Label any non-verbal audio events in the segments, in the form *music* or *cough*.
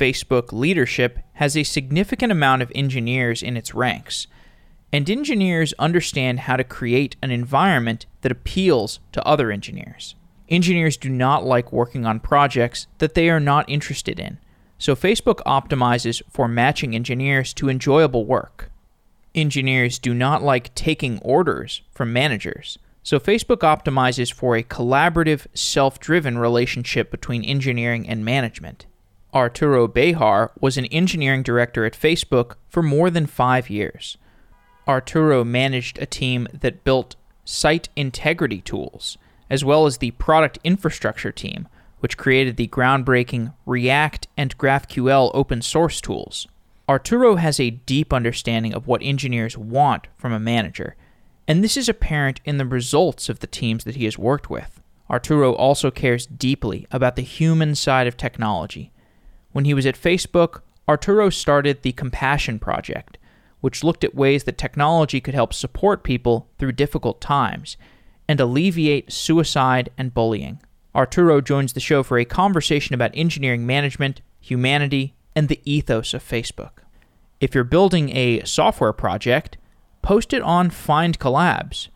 Facebook leadership has a significant amount of engineers in its ranks, and engineers understand how to create an environment that appeals to other engineers. Engineers do not like working on projects that they are not interested in, so Facebook optimizes for matching engineers to enjoyable work. Engineers do not like taking orders from managers, so Facebook optimizes for a collaborative, self-driven relationship between engineering and management. Arturo Bejar was an engineering director at Facebook for more than five years. Arturo managed a team that built site integrity tools, as well as the product infrastructure team, which created the groundbreaking React and GraphQL open source tools. Arturo has a deep understanding of what engineers want from a manager, and this is apparent in the results of the teams that he has worked with. Arturo also cares deeply about the human side of technology. When he was at Facebook, Arturo started the Compassion Project, which looked at ways that technology could help support people through difficult times and alleviate suicide and bullying. Arturo joins the show for a conversation about engineering management, humanity, and the ethos of Facebook. If you're building a software project, post it on findcollabs.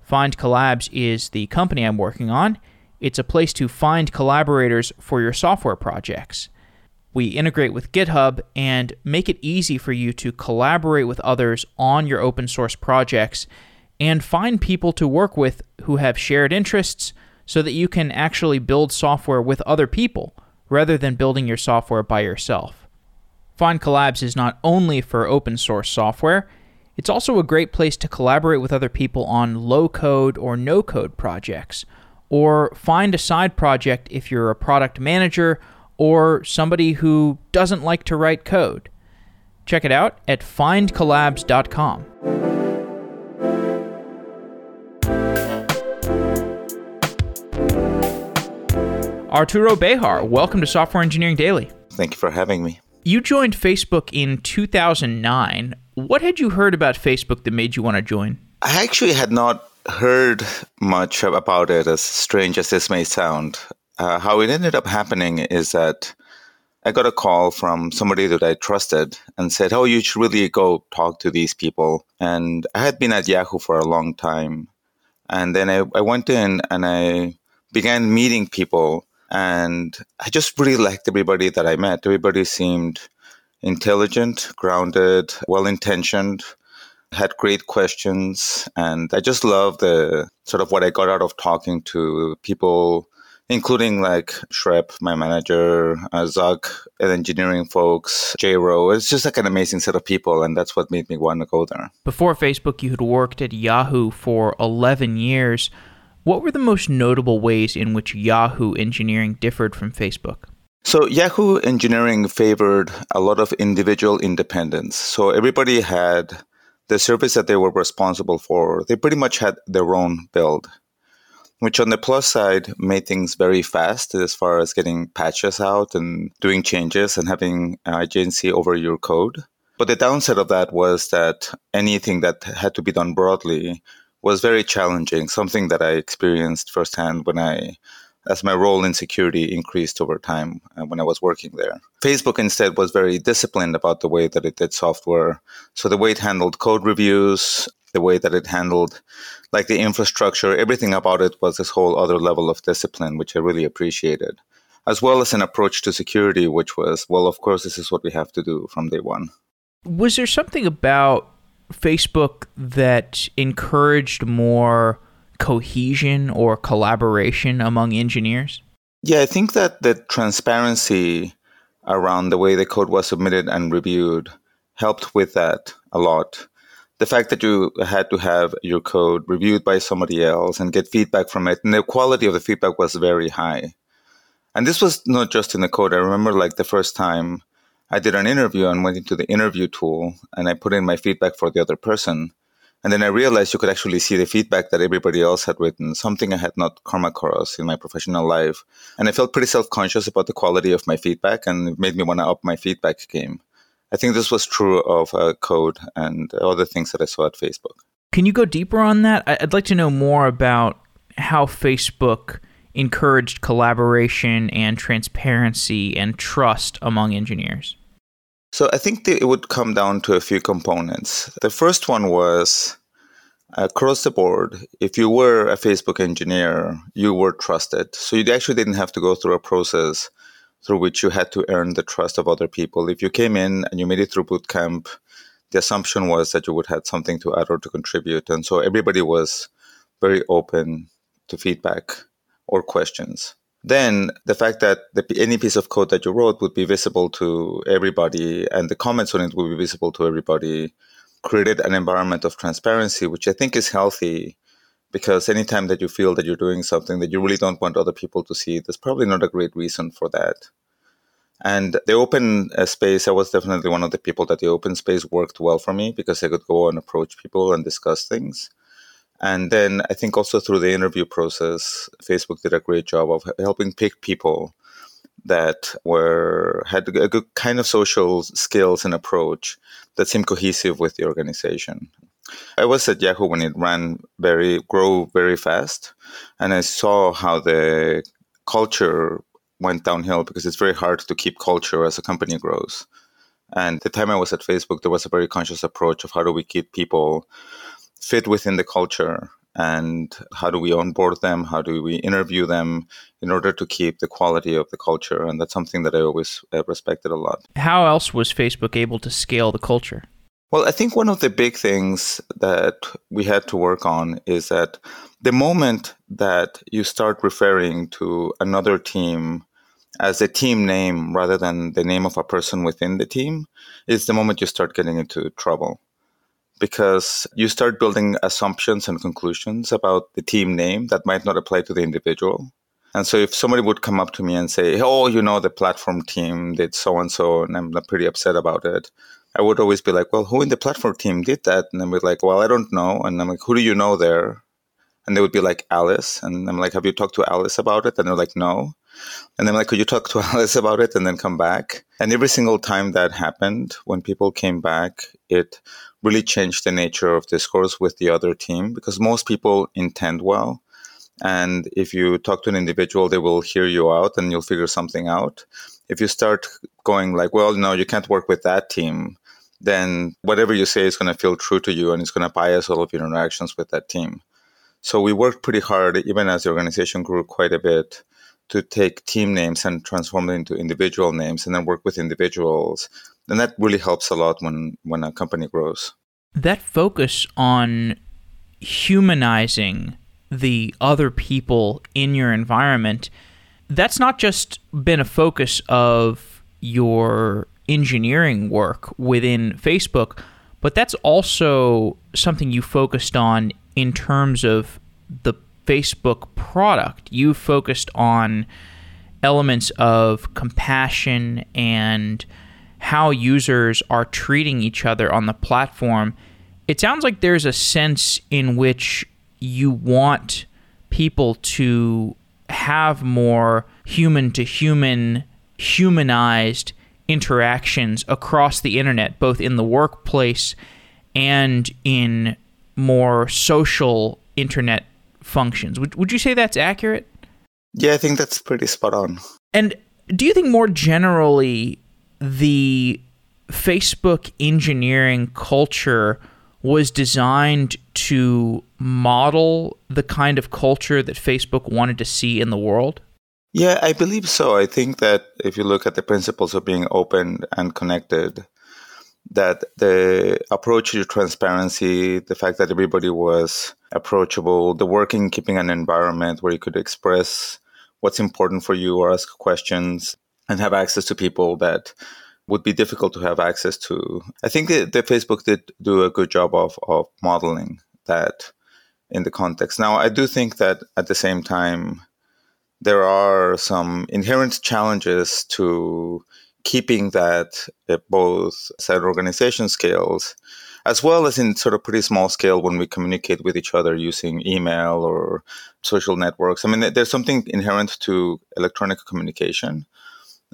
Find Collabs is the company I'm working on. It's a place to find collaborators for your software projects. We integrate with GitHub and make it easy for you to collaborate with others on your open source projects and find people to work with who have shared interests so that you can actually build software with other people rather than building your software by yourself. Find Collabs is not only for open source software, it's also a great place to collaborate with other people on low code or no code projects, or find a side project if you're a product manager or somebody who doesn't like to write code. Check it out at findcollabs.com. Arturo Bejar, welcome to Software Engineering Daily. Thank you for having me. You joined Facebook in 2009. What had you heard about Facebook that made you want to join? I actually had not heard much about it, as strange as this may sound uh, how it ended up happening is that I got a call from somebody that I trusted and said, Oh, you should really go talk to these people. And I had been at Yahoo for a long time. And then I, I went in and I began meeting people. And I just really liked everybody that I met. Everybody seemed intelligent, grounded, well intentioned, had great questions. And I just loved the sort of what I got out of talking to people including like Schrep, my manager, uh, Zach, and engineering folks, J Rowe. It's just like an amazing set of people, and that's what made me want to go there. Before Facebook, you had worked at Yahoo for 11 years. What were the most notable ways in which Yahoo engineering differed from Facebook? So, Yahoo engineering favored a lot of individual independence. So, everybody had the service that they were responsible for, they pretty much had their own build which on the plus side made things very fast as far as getting patches out and doing changes and having agency over your code. But the downside of that was that anything that had to be done broadly was very challenging, something that I experienced firsthand when I as my role in security increased over time uh, when I was working there. Facebook instead was very disciplined about the way that it did software. So the way it handled code reviews, the way that it handled like the infrastructure, everything about it was this whole other level of discipline, which I really appreciated, as well as an approach to security, which was, well, of course, this is what we have to do from day one. Was there something about Facebook that encouraged more cohesion or collaboration among engineers? Yeah, I think that the transparency around the way the code was submitted and reviewed helped with that a lot the fact that you had to have your code reviewed by somebody else and get feedback from it, and the quality of the feedback was very high. And this was not just in the code. I remember like the first time I did an interview and went into the interview tool and I put in my feedback for the other person. And then I realized you could actually see the feedback that everybody else had written, something I had not come across in my professional life. And I felt pretty self conscious about the quality of my feedback and it made me want to up my feedback game. I think this was true of uh, code and other things that I saw at Facebook. Can you go deeper on that? I'd like to know more about how Facebook encouraged collaboration and transparency and trust among engineers? So I think it would come down to a few components. The first one was across the board, if you were a Facebook engineer, you were trusted. So you actually didn't have to go through a process through which you had to earn the trust of other people. If you came in and you made it through bootcamp, the assumption was that you would have something to add or to contribute. And so everybody was very open to feedback or questions. Then the fact that the, any piece of code that you wrote would be visible to everybody and the comments on it would be visible to everybody created an environment of transparency, which I think is healthy because anytime that you feel that you're doing something that you really don't want other people to see, there's probably not a great reason for that. And the open uh, space, I was definitely one of the people that the open space worked well for me because I could go and approach people and discuss things. And then I think also through the interview process, Facebook did a great job of helping pick people that were had a good kind of social skills and approach that seemed cohesive with the organization. I was at Yahoo when it ran very grow very fast, and I saw how the culture went downhill because it's very hard to keep culture as a company grows. And the time I was at Facebook, there was a very conscious approach of how do we keep people fit within the culture and how do we onboard them? How do we interview them in order to keep the quality of the culture? And that's something that i always uh, respected a lot. How else was facebook able to scale the culture well i think one of the big things that we had to work on is that the moment that you start referring to another team as a team name rather than the name of a person within the team is the moment you start getting into trouble because you start building assumptions and conclusions about the team name that might not apply to the individual. And so if somebody would come up to me and say, Oh, you know, the platform team did so and so, and I'm pretty upset about it, I would always be like, Well, who in the platform team did that? And I'm like, Well, I don't know. And I'm like, Who do you know there? And they would be like, Alice. And I'm like, Have you talked to Alice about it? And they're like, No. And I'm like, Could you talk to *laughs* Alice about it and then come back? And every single time that happened, when people came back, it really changed the nature of discourse with the other team because most people intend well. And if you talk to an individual, they will hear you out and you'll figure something out. If you start going like, well, no, you can't work with that team, then whatever you say is going to feel true to you and it's going to bias all of your interactions with that team. So we worked pretty hard, even as the organization grew quite a bit, to take team names and transform them into individual names and then work with individuals and that really helps a lot when when a company grows that focus on humanizing the other people in your environment that's not just been a focus of your engineering work within Facebook, but that's also something you focused on in terms of the Facebook product. You focused on elements of compassion and how users are treating each other on the platform, it sounds like there's a sense in which you want people to have more human to human, humanized interactions across the internet, both in the workplace and in more social internet functions. Would, would you say that's accurate? Yeah, I think that's pretty spot on. And do you think more generally the Facebook engineering culture was designed to model the kind of culture that Facebook wanted to see in the world? Yeah, I believe so. I think that if you look at the principles of being open and connected, that the approach to transparency, the fact that everybody was approachable, the working, keeping an environment where you could express what's important for you or ask questions, and have access to people that would be difficult to have access to. I think that, that Facebook did do a good job of, of modeling that in the context. Now, I do think that at the same time, there are some inherent challenges to keeping that at both set organization scales as well as in sort of pretty small scale when we communicate with each other using email or social networks. I mean, there's something inherent to electronic communication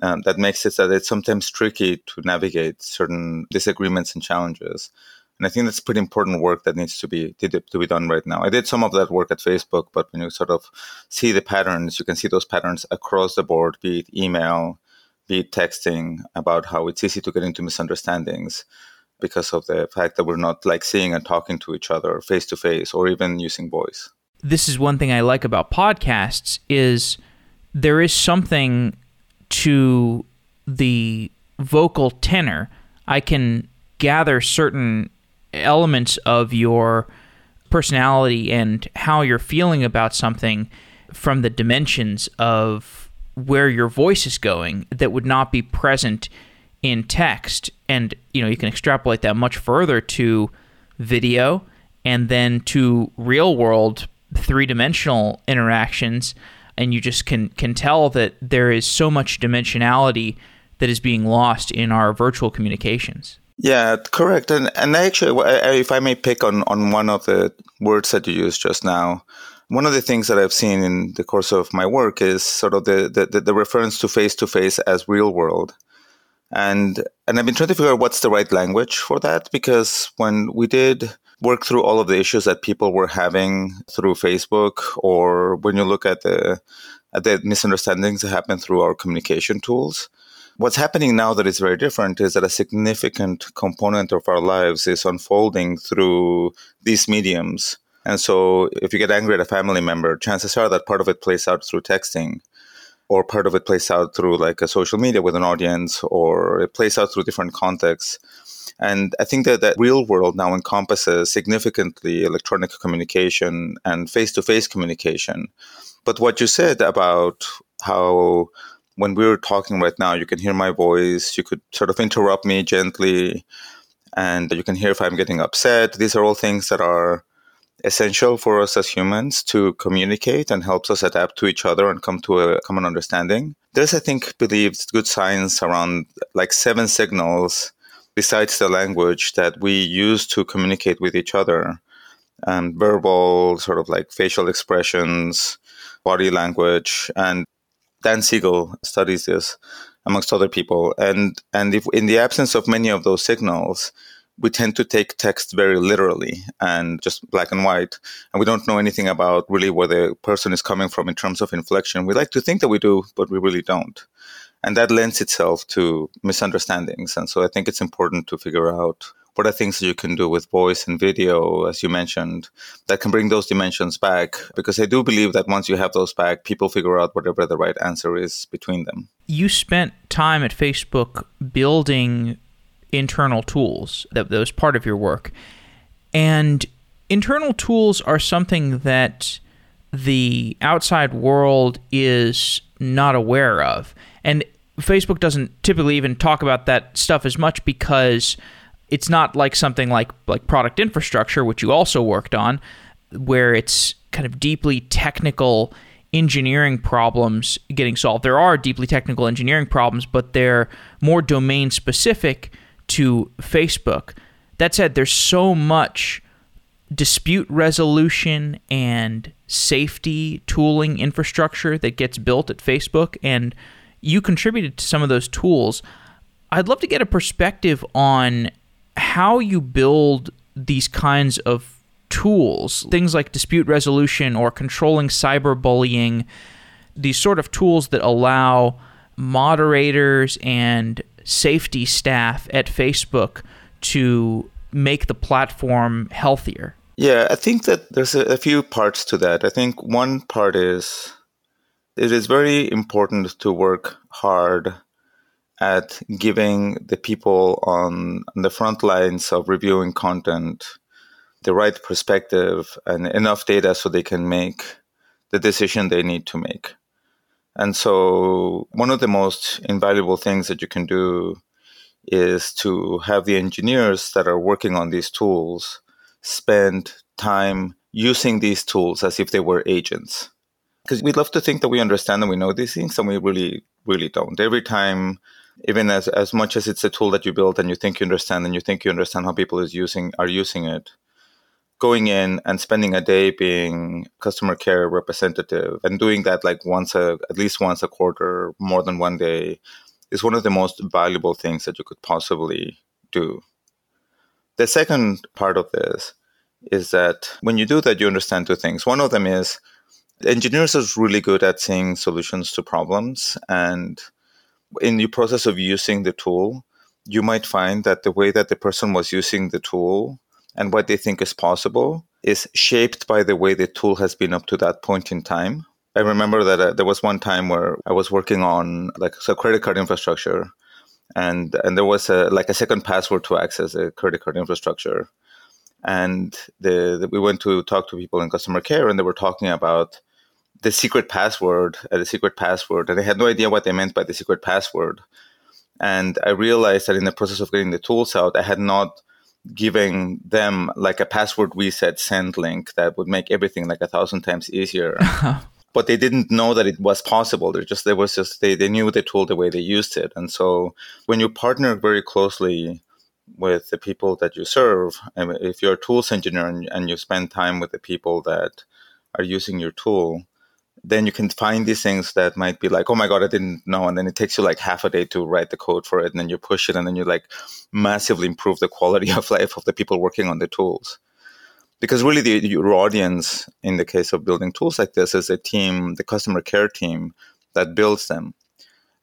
um, that makes it that it's sometimes tricky to navigate certain disagreements and challenges. And I think that's pretty important work that needs to be to be done right now. I did some of that work at Facebook, but when you sort of see the patterns, you can see those patterns across the board, be it email, be it texting, about how it's easy to get into misunderstandings because of the fact that we're not like seeing and talking to each other face to face or even using voice. This is one thing I like about podcasts is there is something to the vocal tenor. I can gather certain elements of your personality and how you're feeling about something from the dimensions of where your voice is going that would not be present in text and you know you can extrapolate that much further to video and then to real world three-dimensional interactions and you just can can tell that there is so much dimensionality that is being lost in our virtual communications yeah, correct. And and actually, if I may pick on on one of the words that you used just now, one of the things that I've seen in the course of my work is sort of the the, the reference to face to face as real world, and and I've been trying to figure out what's the right language for that because when we did work through all of the issues that people were having through Facebook, or when you look at the at the misunderstandings that happen through our communication tools What's happening now that is very different is that a significant component of our lives is unfolding through these mediums. And so if you get angry at a family member, chances are that part of it plays out through texting or part of it plays out through like a social media with an audience or it plays out through different contexts. And I think that that real world now encompasses significantly electronic communication and face to face communication. But what you said about how when we're talking right now, you can hear my voice. You could sort of interrupt me gently, and you can hear if I'm getting upset. These are all things that are essential for us as humans to communicate and helps us adapt to each other and come to a common understanding. There's, I think, believed good science around like seven signals besides the language that we use to communicate with each other. And verbal, sort of like facial expressions, body language, and Dan Siegel studies this amongst other people. And, and if in the absence of many of those signals, we tend to take text very literally and just black and white. And we don't know anything about really where the person is coming from in terms of inflection. We like to think that we do, but we really don't. And that lends itself to misunderstandings. And so I think it's important to figure out what are things that you can do with voice and video, as you mentioned, that can bring those dimensions back? Because I do believe that once you have those back, people figure out whatever the right answer is between them. You spent time at Facebook building internal tools, that, was part of your work. And internal tools are something that the outside world is not aware of. And Facebook doesn't typically even talk about that stuff as much because it's not like something like like product infrastructure, which you also worked on, where it's kind of deeply technical engineering problems getting solved. There are deeply technical engineering problems, but they're more domain specific to Facebook. That said, there's so much dispute resolution and safety tooling infrastructure that gets built at Facebook, and you contributed to some of those tools. I'd love to get a perspective on how you build these kinds of tools, things like dispute resolution or controlling cyberbullying, these sort of tools that allow moderators and safety staff at Facebook to make the platform healthier? Yeah, I think that there's a, a, few parts to that. I think one part is it is very important to work hard at giving the people on, the front lines of reviewing content the right perspective and enough data so they can make the decision they need to make. And so, one of the most invaluable things that you can do is to have the engineers that are working on these tools spend time using these tools as if they were agents. Because we love to think that we understand and we know these things, and we really, really don't. Every time even as as much as it's a tool that you build and you think you understand and you think you understand how people is using are using it going in and spending a day being customer care representative and doing that like once a at least once a quarter more than one day is one of the most valuable things that you could possibly do The second part of this is that when you do that, you understand two things. One of them is engineers are really good at seeing solutions to problems. And in the process of using the tool, you might find that the way that the person was using the tool and what they think is possible is shaped by the way the tool has been up to that point in time. I remember that uh, there was one time where I was working on like so credit card infrastructure, and and there was a like a second password to access a credit card infrastructure, and the, the we went to talk to people in customer care, and they were talking about the secret password, uh, the secret password, and they had no idea what they meant by the secret password. And I realized that in the process of getting the tools out, I had not giving them like a password reset send link that would make everything like a thousand times easier. *laughs* but they didn't know that it was possible. They just there was just they, they knew the tool the way they used it. And so when you partner very closely with the people that you serve, and if you're a tools engineer and, and you spend time with the people that are using your tool, then you can find these things that might be like, oh my God, I didn't know. And then it takes you like half a day to write the code for it. And then you push it and then you like massively improve the quality *laughs* of life of the people working on the tools. Because really, the, your audience in the case of building tools like this is a team, the customer care team that builds them.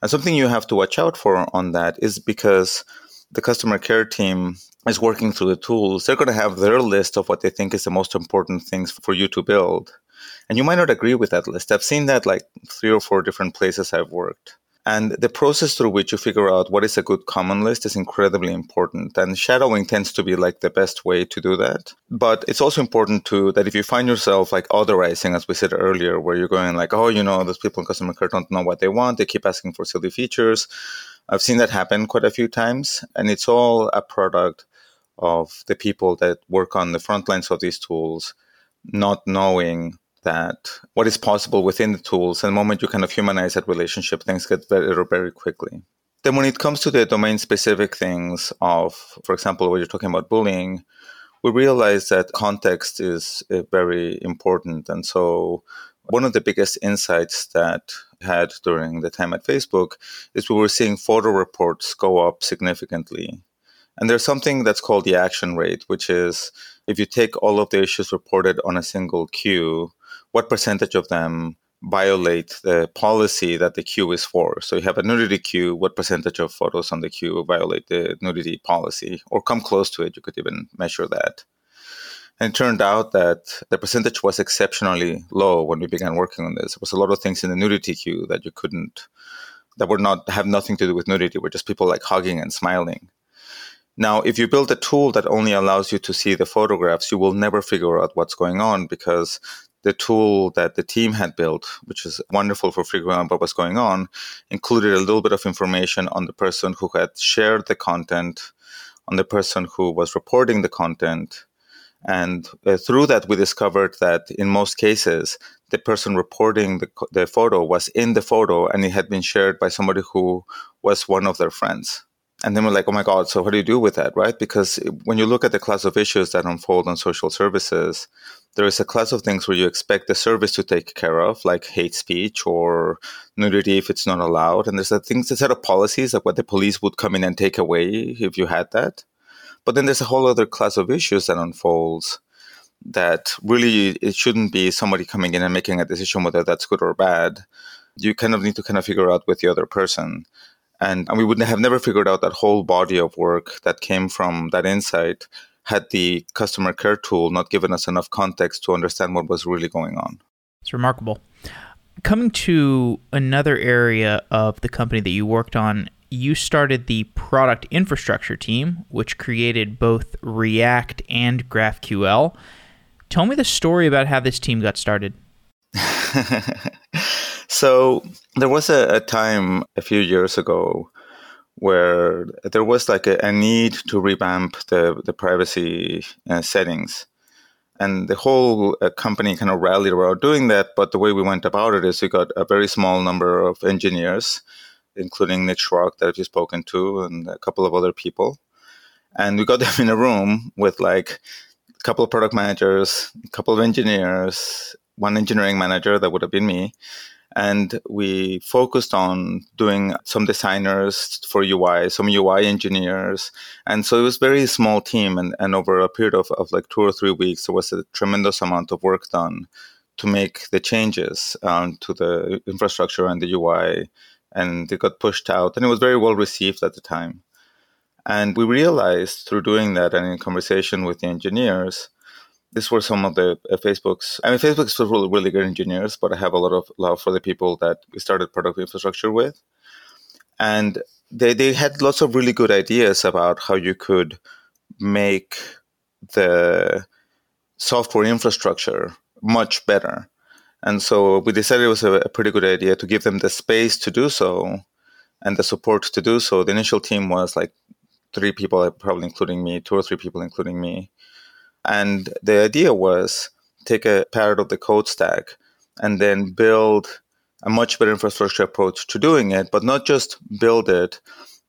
And something you have to watch out for on that is because the customer care team is working through the tools, they're going to have their list of what they think is the most important things for you to build and you might not agree with that list. I've seen that like three or four different places I've worked. And the process through which you figure out what is a good common list is incredibly important. And shadowing tends to be like the best way to do that. But it's also important to that if you find yourself like authorizing, as we said earlier, where you're going like, oh, you know, those people in customer care don't know what they want. They keep asking for silly features. I've seen that happen quite a few times. And it's all a product of the people that work on the front lines of these tools not knowing that what is possible within the tools. And the moment you kind of humanize that relationship, things get better very quickly. Then when it comes to the domain specific things of, for example, when you're talking about bullying, we realize that context is uh, very important. And so one of the biggest insights that I had during the time at Facebook is we were seeing photo reports go up significantly. And there's something that's called the action rate, which is if you take all of the issues reported on a single queue, what percentage of them violate the policy that the queue is for. So you have a nudity queue, what percentage of photos on the queue violate the nudity policy or come close to it? You could even measure that. And it turned out that the percentage was exceptionally low when we began working on this. There was a lot of things in the nudity queue that you couldn't, that were not, have nothing to do with nudity, were just people like hugging and smiling. Now, if you build a tool that only allows you to see the photographs, you will never figure out what's going on because the tool that the team had built, which is wonderful for figuring out what was going on, included a little bit of information on the person who had shared the content, on the person who was reporting the content. And uh, through that, we discovered that in most cases, the person reporting the, the photo was in the photo and it had been shared by somebody who was one of their friends. And then we're like, oh my God, so what do you do with that, right? Because when you look at the class of issues that unfold on social services, there is a class of things where you expect the service to take care of, like hate speech or nudity if it's not allowed. And there's a things, a set of policies like what the police would come in and take away if you had that. But then there's a whole other class of issues that unfolds that really it shouldn't be somebody coming in and making a decision whether that's good or bad. You kind of need to kind of figure out with the other person. And, and we would have never figured out that whole body of work that came from that insight had the customer care tool not given us enough context to understand what was really going on. It's remarkable. Coming to another area of the company that you worked on, you started the product infrastructure team, which created both React and GraphQL. Tell me the story about how this team got started. *laughs* *laughs* so, there was a, a time a few years ago where there was like a, a need to revamp the, the privacy uh, settings. And the whole uh, company kind of rallied around doing that. But the way we went about it is we got a very small number of engineers, including Nick Schrock that I've just spoken to and a couple of other people. And we got *laughs* them in a room with like a couple of product managers, a couple of engineers, one engineering manager that would have been me, and we focused on doing some designers for UI, some UI engineers. And so it was very small team. And, and over a period of, of like two or three weeks, there was a tremendous amount of work done to make the changes um, to the infrastructure and the UI. And it got pushed out. And it was very well received at the time. And we realized through doing that and in conversation with the engineers these were some of the uh, Facebook's. I mean, Facebook's really, really good engineers, but I have a lot of love for the people that we started product infrastructure with, and they they had lots of really good ideas about how you could make the software infrastructure much better. And so we decided it was a, a pretty good idea to give them the space to do so and the support to do so. The initial team was like three people, probably including me, two or three people, including me and the idea was take a part of the code stack and then build a much better infrastructure approach to doing it, but not just build it,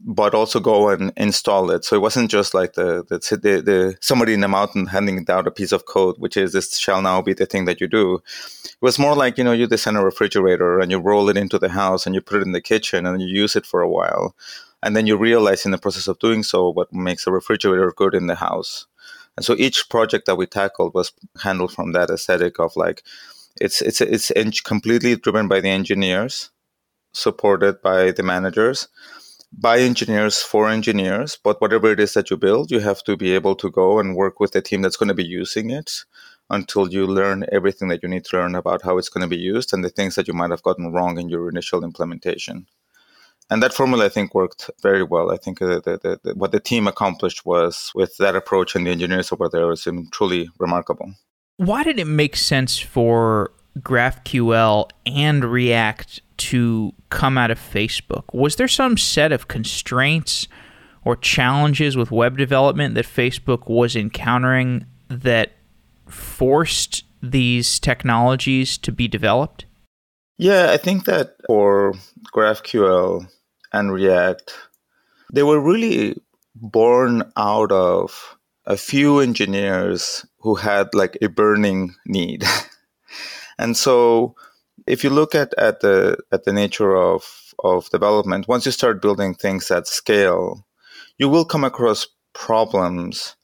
but also go and install it. So it wasn't just like the, the, the, the somebody in the mountain handing down a piece of code, which is this shall now be the thing that you do. It was more like, you know, you design a refrigerator and you roll it into the house and you put it in the kitchen and you use it for a while. And then you realize in the process of doing so what makes a refrigerator good in the house. And so each project that we tackled was handled from that aesthetic of like, it's it's it's completely driven by the engineers, supported by the managers, by engineers for engineers. But whatever it is that you build, you have to be able to go and work with the team that's going to be using it until you learn everything that you need to learn about how it's going to be used and the things that you might have gotten wrong in your initial implementation and that formula I think worked very well. I think uh, the, the, the, what the team accomplished was with that approach and the engineers over there was truly remarkable. Why did it make sense for GraphQL and React to come out of Facebook? Was there some set of constraints or challenges with web development that Facebook was encountering that forced these technologies to be developed? Yeah, I think that for GraphQL, and React, they were really born out of a few engineers who had like a burning need. *laughs* and so if you look at, at the at the nature of, of development, once you start building things at scale, you will come across problems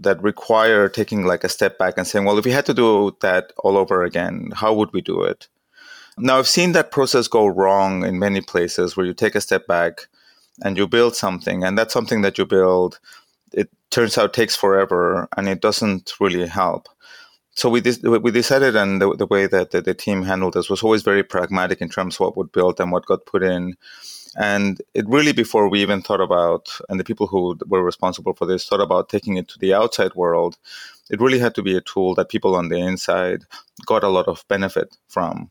that require taking like a step back and saying, well, if we had to do that all over again, how would we do it? Now, I've seen that process go wrong in many places where you take a step back and you build something, and that's something that you build, it turns out takes forever and it doesn't really help. So we we decided, and the, the way that the, the, team handled this was always very pragmatic in terms of what would build and what got put in. And it really, before we even thought about, and the people who were responsible for this thought about taking it to the outside world, it really had to be a tool that people on the inside got a lot of benefit from.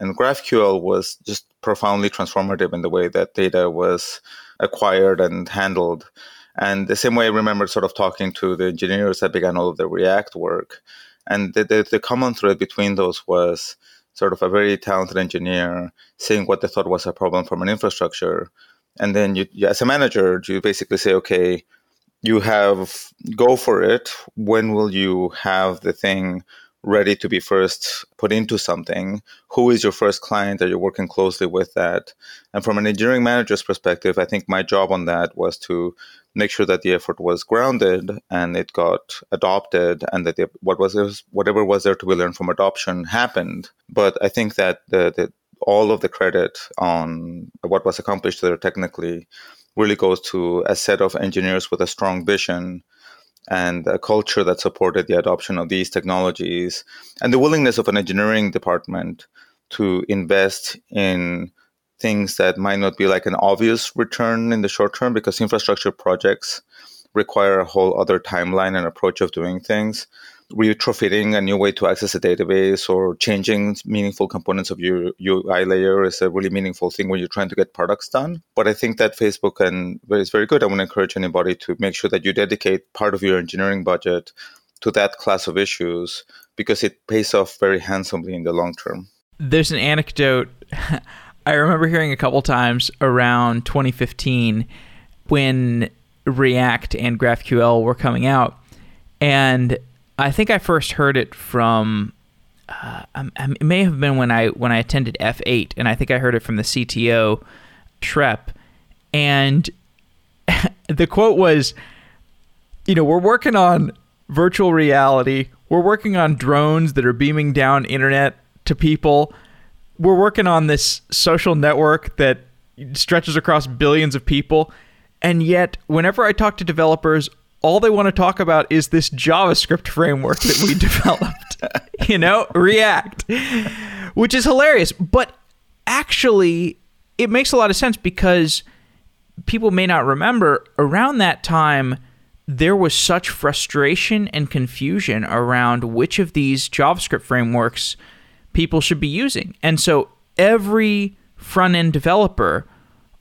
And GraphQL was just profoundly transformative in the way that data was acquired and handled. And the same way I remember sort of talking to the engineers that began all of the React work. And the, the, the common thread between those was sort of a very talented engineer seeing what they thought was a problem from an infrastructure. And then you, as a manager, you basically say, okay, you have go for it. When will you have the thing ready to be first put into something who is your first client that you're working closely with that? And from an engineering manager's perspective i think my job on that was to make sure that the effort was grounded and it got adopted and that the, what was whatever was there to be learned from adoption happened. But i think that the, the all of the credit on what was accomplished there technically really goes to a set of engineers with a strong vision and a culture that supported the adoption of these technologies and the willingness of an engineering department to invest in things that might not be like an obvious return in the short term because infrastructure projects require a whole other timeline and approach of doing things retrofitting a new way to access a database or changing meaningful components of your UI layer is a really meaningful thing when you're trying to get products done. But I think that Facebook and is very good. I want to encourage anybody to make sure that you dedicate part of your engineering budget to that class of issues because it pays off very handsomely in the long term. There's an anecdote *laughs* I remember hearing a couple times around 2015 when React and GraphQL were coming out. And I think I first heard it from uh, um, um, it may have been when I when I attended F8, and I think I heard it from the CTO, Schrep, and *laughs* the quote was, "You know, we're working on virtual reality. We're working on drones that are beaming down internet to people. We're working on this social network that stretches across billions of people." And yet, whenever I talk to developers, all they want to talk about is this JavaScript framework that we *laughs* developed, you know, React, which is hilarious. But actually, it makes a lot of sense because people may not remember around that time, there was such frustration and confusion around which of these JavaScript frameworks people should be using. And so every front end developer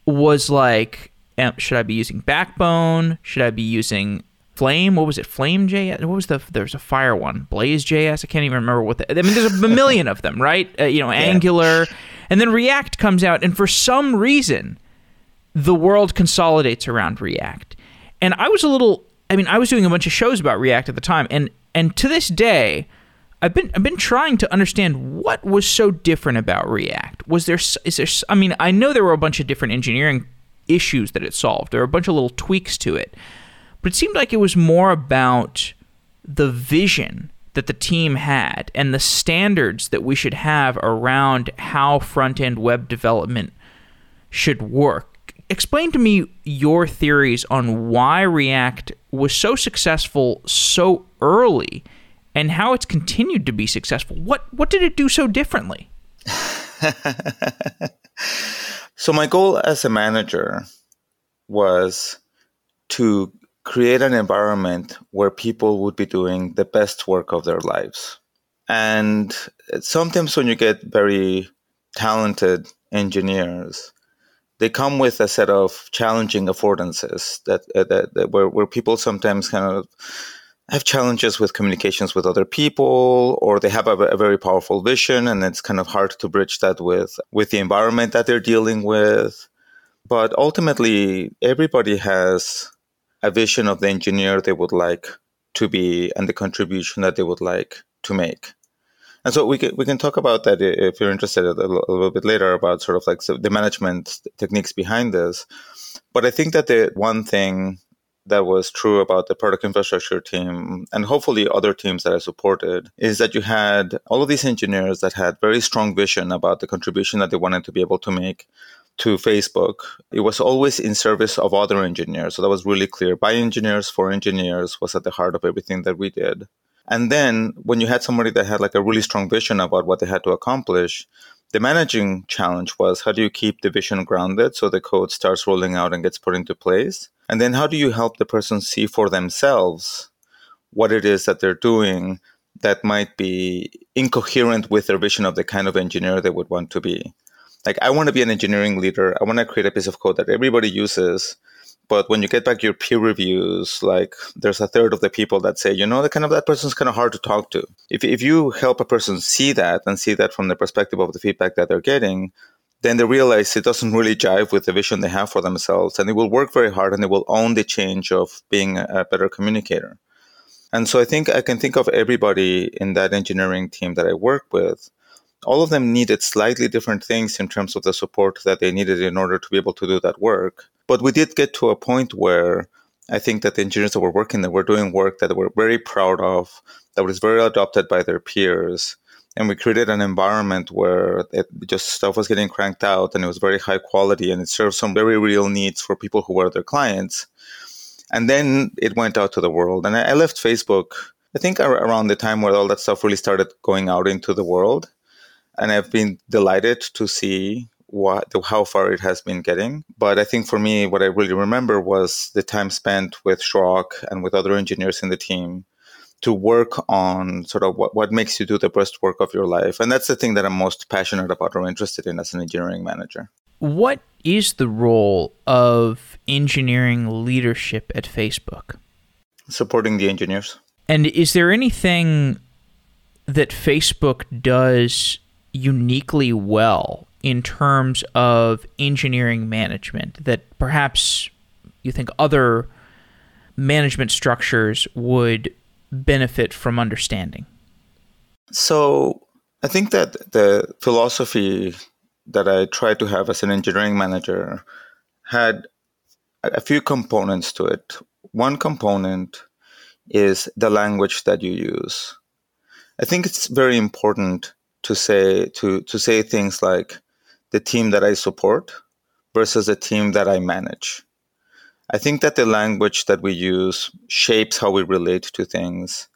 was like, should I be using Backbone? Should I be using Flame? What was it? Flame JS? What was the? There's a fire one. Blaze JS. I can't even remember what. The, I mean, there's a million of them, right? Uh, you know, yeah. Angular, and then React comes out, and for some reason, the world consolidates around React. And I was a little. I mean, I was doing a bunch of shows about React at the time, and and to this day, I've been I've been trying to understand what was so different about React. Was there is there? I mean, I know there were a bunch of different engineering issues that it solved. There a bunch of little tweaks to it. But it seemed like it was more about the vision that the team had and the standards that we should have around how front end web development should work. Explain to me your theories on why React was so successful so early and how it's continued to be successful. What what did it do so differently? *laughs* So my goal as a manager was to create an environment where people would be doing the best work of their lives. And sometimes when you get very talented engineers, they come with a set of challenging affordances that, uh, that, that where, where people sometimes kind of have challenges with communications with other people or they have a, a, very powerful vision and it's kind of hard to bridge that with with the environment that they're dealing with. But ultimately everybody has a vision of the engineer they would like to be and the contribution that they would like to make. And so we can, we can talk about that if you're interested a little, a little bit later about sort of like the management techniques behind this. But i think that the one thing that was true about the product infrastructure team and hopefully other teams that I supported is that you had all of these engineers that had very strong vision about the contribution that they wanted to be able to make to Facebook. It was always in service of other engineers. So that was really clear. By engineers, for engineers was at the heart of everything that we did. And then when you had somebody that had like a really strong vision about what they had to accomplish, the managing challenge was how do you keep the vision grounded so the code starts rolling out and gets put into place? And then how do you help the person see for themselves what it is that they're doing that might be incoherent with their vision of the kind of engineer they would want to be? Like, I want to be an engineering leader. I want to create a piece of code that everybody uses. But when you get back your peer reviews, like there's a third of the people that say, you know, the kind of that person's kind of hard to talk to. If, if you help a person see that and see that from the perspective of the feedback that they're getting, then they realize it doesn't really jive with the vision they have for themselves and they will work very hard and they will own the change of being a better communicator and so i think i can think of everybody in that engineering team that i work with all of them needed slightly different things in terms of the support that they needed in order to be able to do that work. But we did get to a point where i think that the engineers that were working there were doing work that they were very proud of that was very adopted by their peers. And we created an environment where it just stuff was getting cranked out and it was very high quality and it served some very real needs for people who were their clients. And then it went out to the world. And i left facebook i think around the time where all that stuff really started going out into the world and i've been delighted to see what how far it has been getting but i think for me what i really remember was the time spent with Schrock and with other engineers in the team to work on sort of what, what makes you do the best work of your life. And that's the thing that I'm most passionate about or interested in as an engineering manager. What is the role of engineering leadership at Facebook? Supporting the engineers. And is there anything that Facebook does uniquely well in terms of engineering management that perhaps you think other management structures would benefit from understanding? So I think that the philosophy that I tried to have as an engineering manager had a few components to it. One component is the language that you use. I think it's very important to say to to say things like the team that I support versus the team that I manage. I think that the language that we use shapes how we relate to things.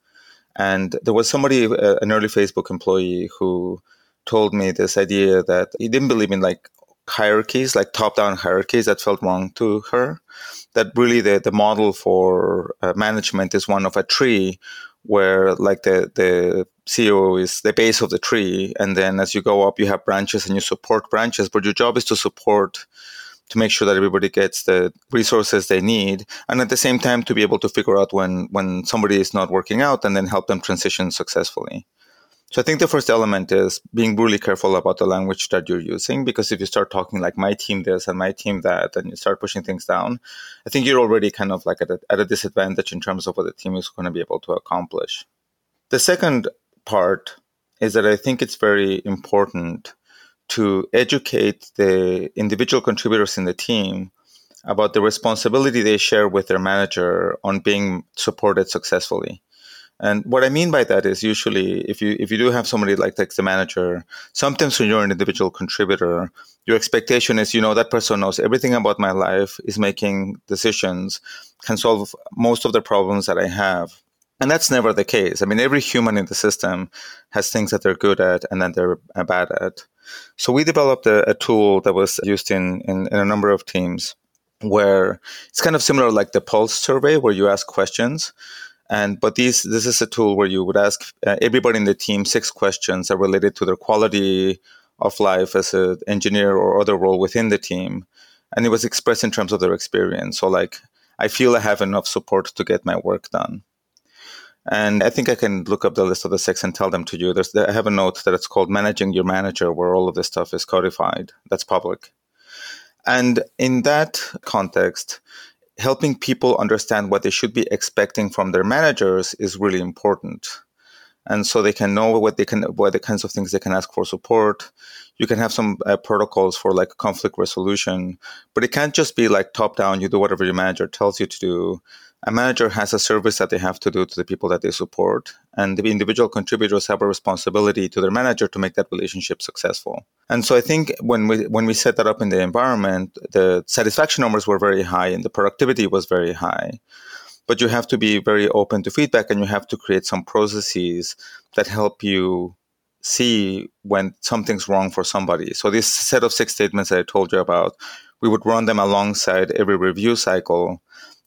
And there was somebody, uh, an early Facebook employee, who told me this idea that he didn't believe in like hierarchies, like top down hierarchies that felt wrong to her. That really the, the model for uh, management is one of a tree where like the, the CEO is the base of the tree. And then as you go up, you have branches and you support branches, but your job is to support to make sure that everybody gets the resources they need and at the same time to be able to figure out when when somebody is not working out and then help them transition successfully so I think the first element is being really careful about the language that you're using because if you start talking like my team this and my team that and you start pushing things down, I think you're already kind of like at a, at a disadvantage in terms of what the team is going to be able to accomplish. The second part is that I think it's very important to educate the individual contributors in the team about the responsibility they share with their manager on being supported successfully. And what I mean by that is usually if you if you do have somebody like text the manager, sometimes when you're an individual contributor, your expectation is you know that person knows everything about my life, is making decisions, can solve most of the problems that I have. And that's never the case. I mean, every human in the system has things that they're good at and that they're uh, bad at. So we developed a, a tool that was used in, in, in a number of teams where it's kind of similar like the pulse survey where you ask questions and but these this is a tool where you would ask uh, everybody in the team six questions that are related to their quality of life as an engineer or other role within the team, and it was expressed in terms of their experience. So like, I feel I have enough support to get my work done. And I think I can look up the list of the six and tell them to you. There's, I have a note that it's called Managing Your Manager, where all of this stuff is codified. That's public. And in that context, helping people understand what they should be expecting from their managers is really important. And so they can know what they can, what the kinds of things they can ask for support. You can have some uh, protocols for like conflict resolution, but it can't just be like top down. You do whatever your manager tells you to do a manager has a service that they have to do to the people that they support, and the individual contributors have a responsibility to their manager to make that relationship successful. And so I think when we when we set that up in the environment, the satisfaction numbers were very high and the productivity was very high. But you have to be very open to feedback and you have to create some processes that help you see when something's wrong for somebody. So this set of six statements that I told you about, we would run them alongside every review cycle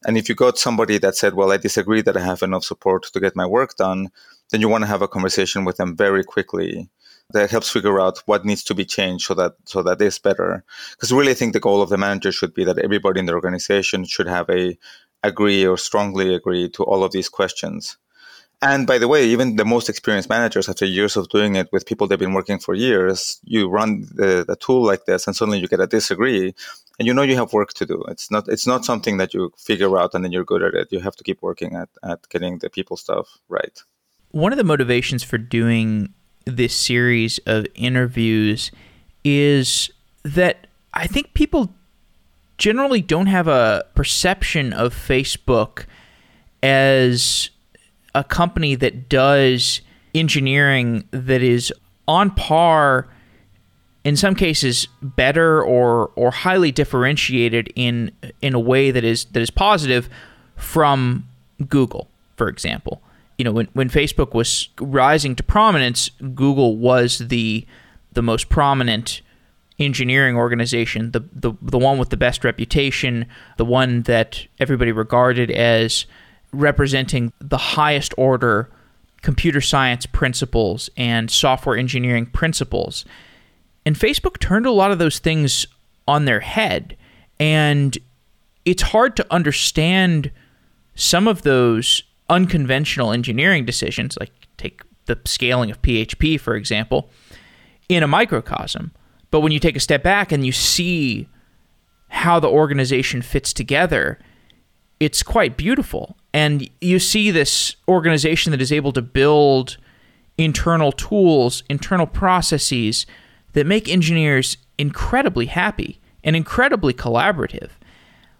and if you got somebody that said, well, I disagree that I have enough support to get my work done, then you want to have a conversation with them very quickly. That helps figure out what needs to be changed so that so that is better. Because really, I think the goal of the manager should be that everybody in the organization should have a agree or strongly agree to all of these questions. And by the way, even the most experienced managers, after years of doing it with people they've been working for years, you run the, tool like this, and suddenly you get a disagree, and you know you have work to do. It's not it's not something that you figure out and then you're good at it. You have to keep working at at getting the people stuff right. One of the motivations for doing this series of interviews is that I think people generally don't have a perception of Facebook as a company that does engineering that is on par in some cases better or or highly differentiated in in a way that is that is positive from Google, for example. You know, when, when Facebook was rising to prominence, Google was the the most prominent engineering organization, the, the the one with the best reputation, the one that everybody regarded as representing the highest order computer science principles and software engineering principles. And Facebook turned a lot of those things on their head. And it's hard to understand some of those unconventional engineering decisions, like take the scaling of PHP, for example, in a microcosm. But when you take a step back and you see how the organization fits together, it's quite beautiful. And you see this organization that is able to build internal tools, internal processes that make engineers incredibly happy and incredibly collaborative.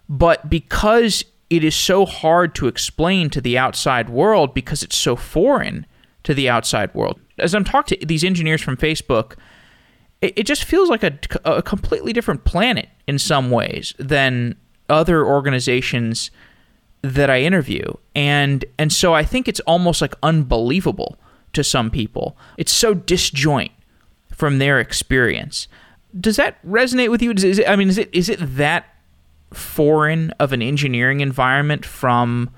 But because it is so hard to explain to the outside world because it's so foreign to the outside world. As I'm talking to these engineers from Facebook, it, it just feels like a, a completely different planet in some ways than other organizations that I interview. And and so I think it's almost like unbelievable to some people. It's so disjoint from their experience. Does that resonate with you? It, I mean, is it is it that foreign of an engineering environment from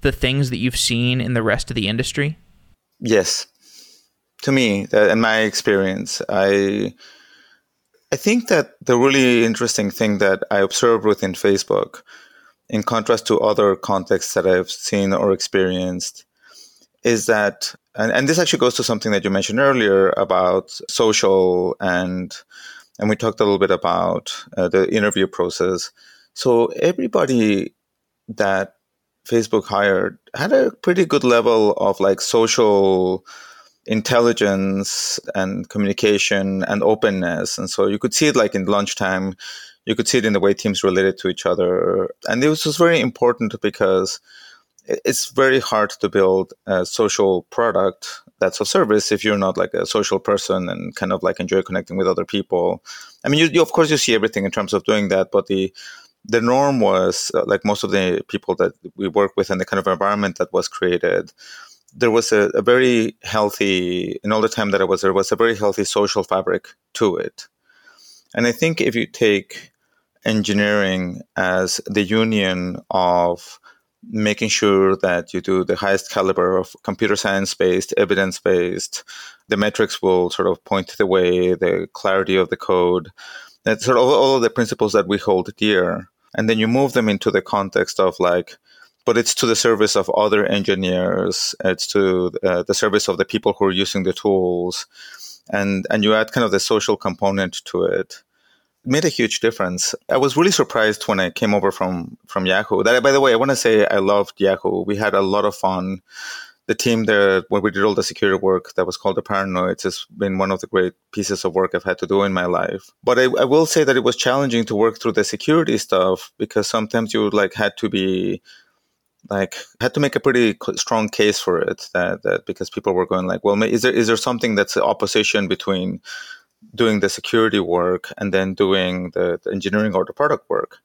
the things that you've seen in the rest of the industry? Yes, to me, in my experience, I I think that the really interesting thing that I observed within Facebook, in contrast to other contexts that I've seen or experienced, is that and, and this actually goes to something that you mentioned earlier about social and and we talked a little bit about uh, the interview process. So everybody that facebook hired had a pretty good level of like social intelligence and communication and openness. And so you could see it like in lunchtime. You could see it in the way teams related to each other. And it was very important because it's very hard to build a social product that's a service if you're not like a social person and kind of like enjoy connecting with other people. I mean, you, you of course you see everything in terms of doing that, but the the norm was uh, like most of the people that we work with and the kind of environment that was created. There was a, a very healthy, in all the time that I was there, was a very healthy social fabric to it. And I think if you take engineering as the union of making sure that you do the highest caliber of computer science based, evidence based. The metrics will sort of point the way, the clarity of the code, that sort of all of the principles that we hold dear. And then you move them into the context of like, but it's to the service of other engineers. It's to uh, the service of the people who are using the tools, and and you add kind of the social component to it made a huge difference. I was really surprised when I came over from from Yahoo. That, by the way, I want to say I loved Yahoo. We had a lot of fun. The team there, where we did all the security work, that was called the Paranoids, has been one of the great pieces of work I've had to do in my life. But I, I will say that it was challenging to work through the security stuff because sometimes you like had to be like had to make a pretty strong case for it that, that because people were going like well is there is there something that's the opposition between doing the security work and then doing the, the, engineering or the product work.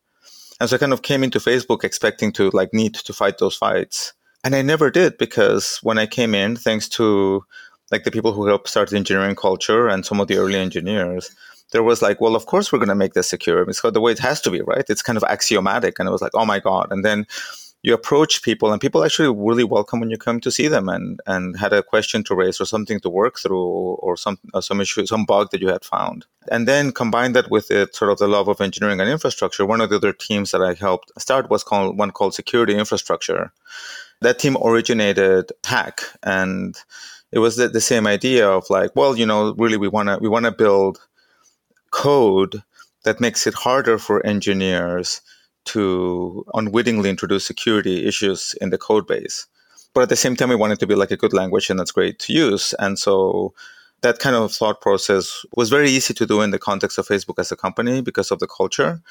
And so I kind of came into Facebook expecting to like need to fight those fights. And I never did because when I came in, thanks to like the people who helped start the engineering culture and some of the early engineers, there was like, well, of course we're going to make this secure. It's the way it has to be, right? It's kind of axiomatic. And it was like, oh my God. And then you approach people and people actually really welcome when you come to see them and and had a question to raise or something to work through or some uh, some issue some bug that you had found. And then combine that with it sort of the love of engineering and infrastructure one of the other teams that i helped start was called one called security infrastructure. That team originated hack and it was the, the same idea of like well you know really we want to we want to build code that makes it harder for engineers to unwittingly introduce security issues in the code base. But at the same time, we want it to be like a good language and that's great to use. And so that kind of thought process was very easy to do in the context of Facebook as a company because of the culture.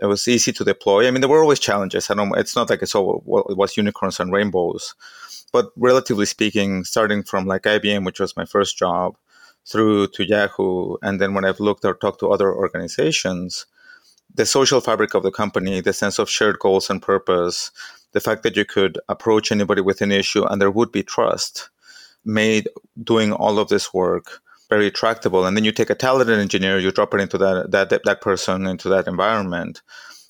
It was easy to deploy. I mean, there were always challenges. I don't. It's not like it's all it was unicorns and rainbows, but relatively speaking, starting from like IBM, which was my first job, through to Yahoo, and then when I've looked or talked to other organizations, the social fabric of the company, the sense of shared goals and purpose, the fact that you could approach anybody with an issue and there would be trust made doing all of this work very tractable. And then you take a talented engineer, you drop it into that, that, that person, into that environment.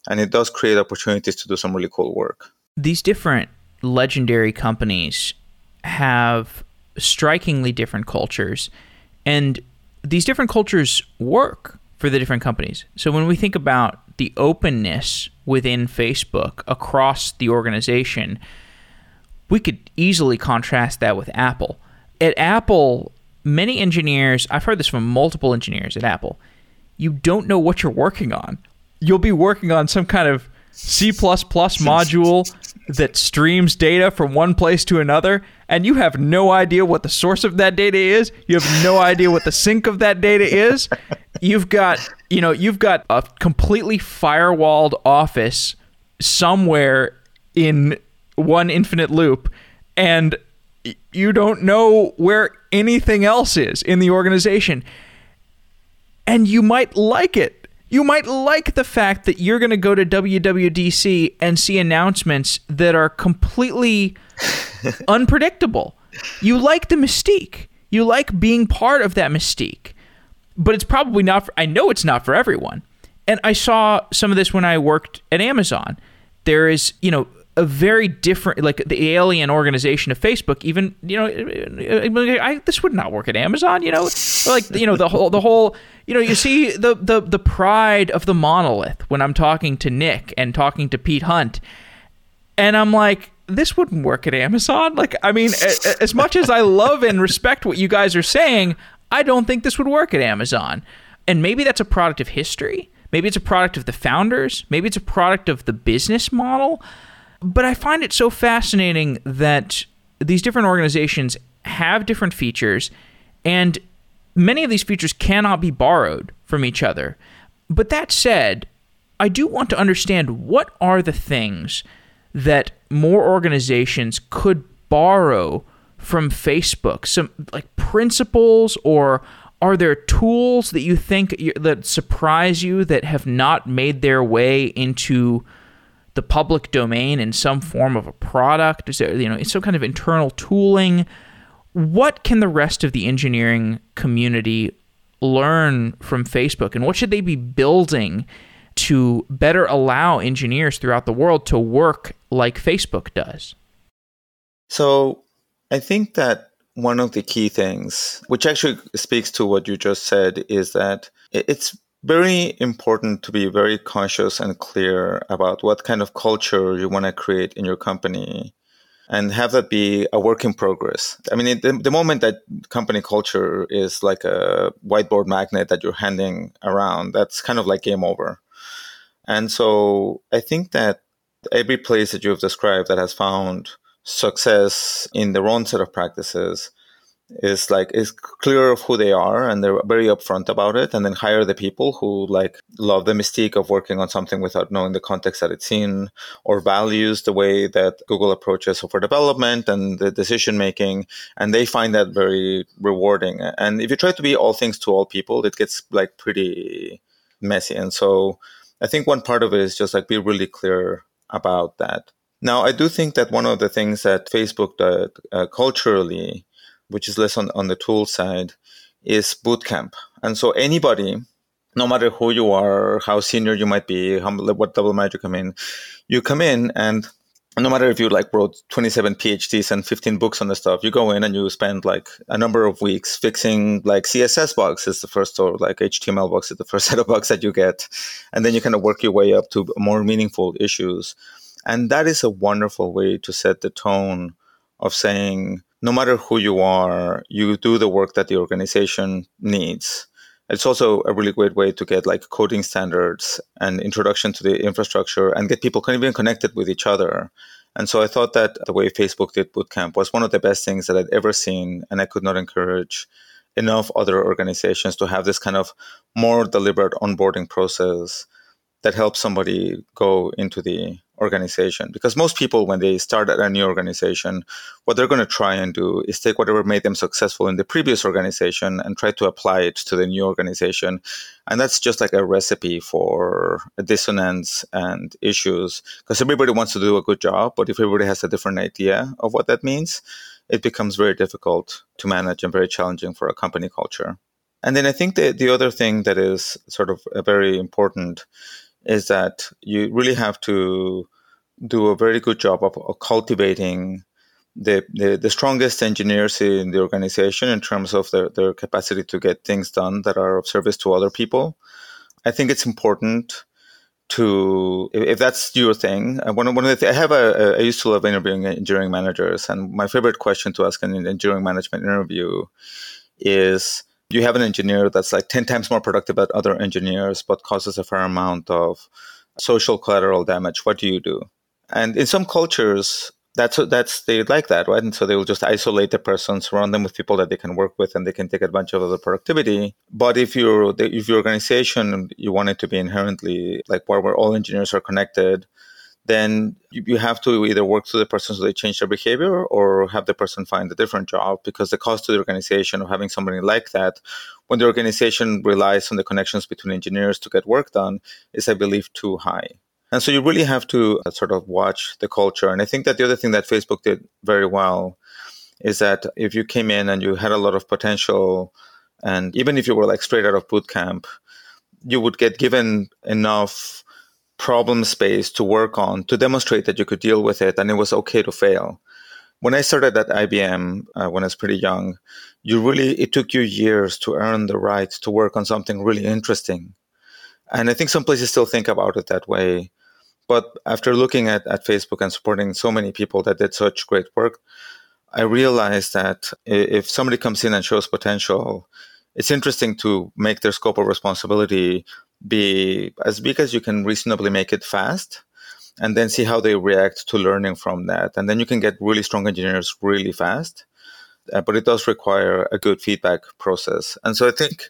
And it does create opportunities to do some really cool work. These different legendary companies have strikingly different cultures. And these different cultures work for the different companies. So when we think about the openness within Facebook across the organization, we could easily contrast that with Apple. At Apple, many engineers, I've heard this from multiple engineers at Apple, you don't know what you're working on. You'll be working on some kind of C *laughs* module that streams data from one place to another, and you have no idea what the source of that data is. You have no idea what the sink of that data is. You've got, you know, you've got a completely firewalled office somewhere in one infinite loop, and you don't know where anything else is in the organization. And you might like it. You might like the fact that you're going to go to WWDC and see announcements that are completely *laughs* unpredictable. You like the mystique. You like being part of that mystique. But it's probably not for, I know it's not for everyone. And I saw some of this when I worked at Amazon. There is, you know, a very different like the alien organization of Facebook even you know I, this would not work at Amazon you know like you know the whole the whole you know you see the the the pride of the monolith when I'm talking to Nick and talking to Pete Hunt and I'm like this wouldn't work at Amazon like I mean as much as I love and respect what you guys are saying I don't think this would work at Amazon. And maybe that's a product of history. Maybe it's a product of the founders. Maybe it's a product of the business model. But I find it so fascinating that these different organizations have different features, and many of these features cannot be borrowed from each other. But that said, I do want to understand what are the things that more organizations could borrow from Facebook, some like principles or are there tools that you think that surprise you that have not made their way into the public domain in some form of a product? Is there, you know, some kind of internal tooling? What can the rest of the engineering community learn from Facebook, and what should they be building to better allow engineers throughout the world to work like Facebook does? So, I think that one of the key things, which actually speaks to what you just said, is that it's very important to be very conscious and clear about what kind of culture you want to create in your company and have that be a work in progress. I mean, the, the moment that company culture is like a whiteboard magnet that you're handing around, that's kind of like game over. And so I think that every place that you've described that has found success in their own set of practices is like is clear of who they are and they're very upfront about it and then hire the people who like love the mystique of working on something without knowing the context that it's in or values the way that google approaches software development and the decision making and they find that very rewarding. And if you try to be all things to all people it gets like pretty messy. And so i think one part of it is just like be really clear about that now i do think that one of the things that facebook did uh, culturally which is less on, on the tool side, is bootcamp. And so anybody, no matter who you are, how senior you might be, how, what double major you come in, you come in and no matter if you like wrote 27 PhDs and 15 books on the stuff, you go in and you spend like a number of weeks fixing like CSS is the first or like HTML is the first set of bugs that you get. And then you kind of work your way up to more meaningful issues. And that is a wonderful way to set the tone of saying, no matter who you are, you do the work that the organization needs. It's also a really great way to get like coding standards and introduction to the infrastructure and get people kind of even connected with each other. And so I thought that the way Facebook did Bootcamp was one of the best things that I'd ever seen. And I could not encourage enough other organizations to have this kind of more deliberate onboarding process that helps somebody go into the organization. Because most people when they start at a new organization what they're going to try and do is take whatever made them successful in the previous organization and try to apply it to the new organization. And that's just like a recipe for dissonance and issues. Because everybody wants to do a good job but if everybody has a different idea of what that means it becomes very difficult to manage and very challenging for a company culture. And then i think the, the other thing that is sort of a very important is that you really have to do a very good job of, of cultivating the, the, the strongest engineers in the organization in terms of their, their capacity to get things done that are of service to other people. I think it's important to if, if that's your thing. One, one of the th- I have a, a I used to love interviewing engineering managers, and my favorite question to ask in an engineering management interview is you have an engineer that's like 10 times more productive than other engineers, but causes a fair amount of social collateral damage. What do you do? And in some cultures, that's that's they like that, right? And so they will just isolate the person, surround them with people that they can work with, and they can take advantage of the productivity. But if you're if your organization you want it to be inherently like where, where all engineers are connected, then you have to either work through the person so they change their behavior or have the person find a different job because the cost to the organization of having somebody like that when the organization relies on the connections between engineers to get work done is i believe too high and so you really have to uh, sort of watch the culture. And I think that the other thing that Facebook did very well is that if you came in and you had a lot of potential, and even if you were like straight out of boot camp, you would get given enough problem space to work on to demonstrate that you could deal with it and it was okay to fail. When I started at IBM uh, when I was pretty young, you really it took you years to earn the right to work on something really interesting. And I think some places still think about it that way. But after looking at, at Facebook and supporting so many people that did such great work, I realized that if somebody comes in and shows potential, it's interesting to make their scope of responsibility be as big as you can reasonably make it fast and then see how they react to learning from that. And then you can get really strong engineers really fast. Uh, but it does require a good feedback process. And so I think,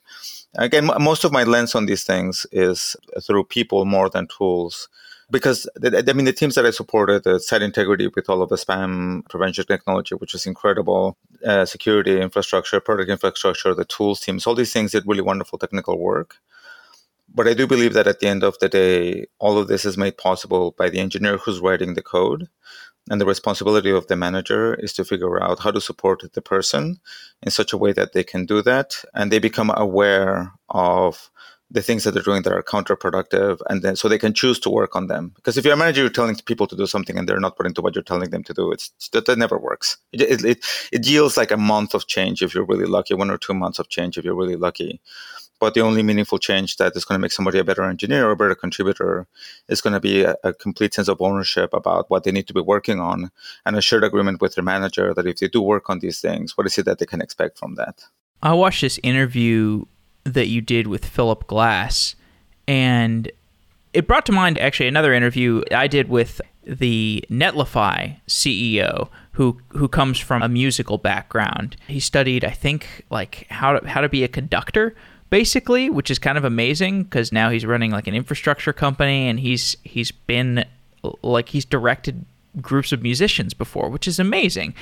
again, most of my lens on these things is through people more than tools because I mean the teams that I supported, the site integrity with all of the spam prevention technology, which is incredible, uh, security infrastructure, product infrastructure, the tools teams, all these things did really wonderful technical work. But I do believe that at the end of the day, all of this is made possible by the engineer who's writing the code. And the responsibility of the manager is to figure out how to support the person in such a way that they can do that. And they become aware of the things that they're doing that are counterproductive and then so they can choose to work on them because if you're a manager you're telling people to do something and they're not putting to what you're telling them to do it's that, that never works it, it, it, it yields like a month of change if you're really lucky one or two months of change if you're really lucky but the only meaningful change that is going to make somebody a better engineer or a better contributor is going to be a, a, complete sense of ownership about what they need to be working on and a shared agreement with their manager that if they do work on these things what is it that they can expect from that i watched this interview that you did with Philip Glass, and it brought to mind actually another interview I did with the Netlify CEO who who comes from a musical background. He studied, I think, like how to how to be a conductor basically, which is kind of amazing because now he's running like an infrastructure company and he's he's been like he's directed groups of musicians before, which is amazing.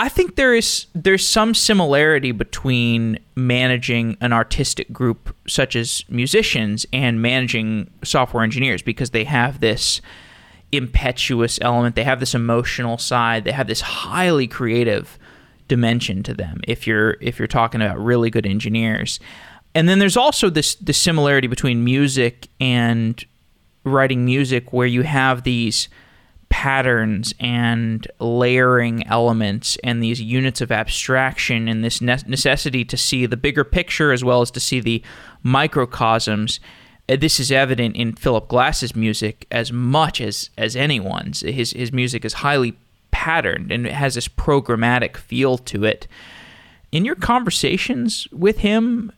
I think there is there's some similarity between managing an artistic group such as musicians and managing software engineers because they have this impetuous element, they have this emotional side, they have this highly creative dimension to them if you're if you're talking about really good engineers. And then there's also this the similarity between music and writing music where you have these patterns and layering elements and these units of abstraction and this ne- necessity to see the bigger picture as well as to see the microcosms. Uh, this is evident in Philip Glass's music as much as as anyone's. His his music is highly patterned and it has this programmatic feel to it. In your conversations with him,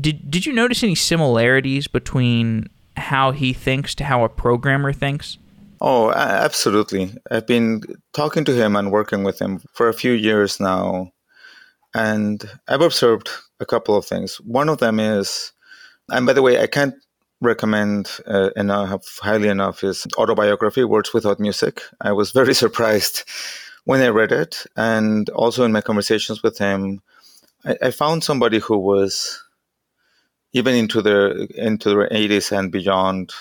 did did you notice any similarities between how he thinks to how a programmer thinks? Oh, absolutely. I've been talking to him and working with him for a few years now. And I've observed a couple of things. One of them is, and by the way, I can't recommend uh, enough, highly enough, his autobiography, Words Without Music. I was very *laughs* surprised when I read it. And also in my conversations with him, I, I found somebody who was even into the into the 80s and beyond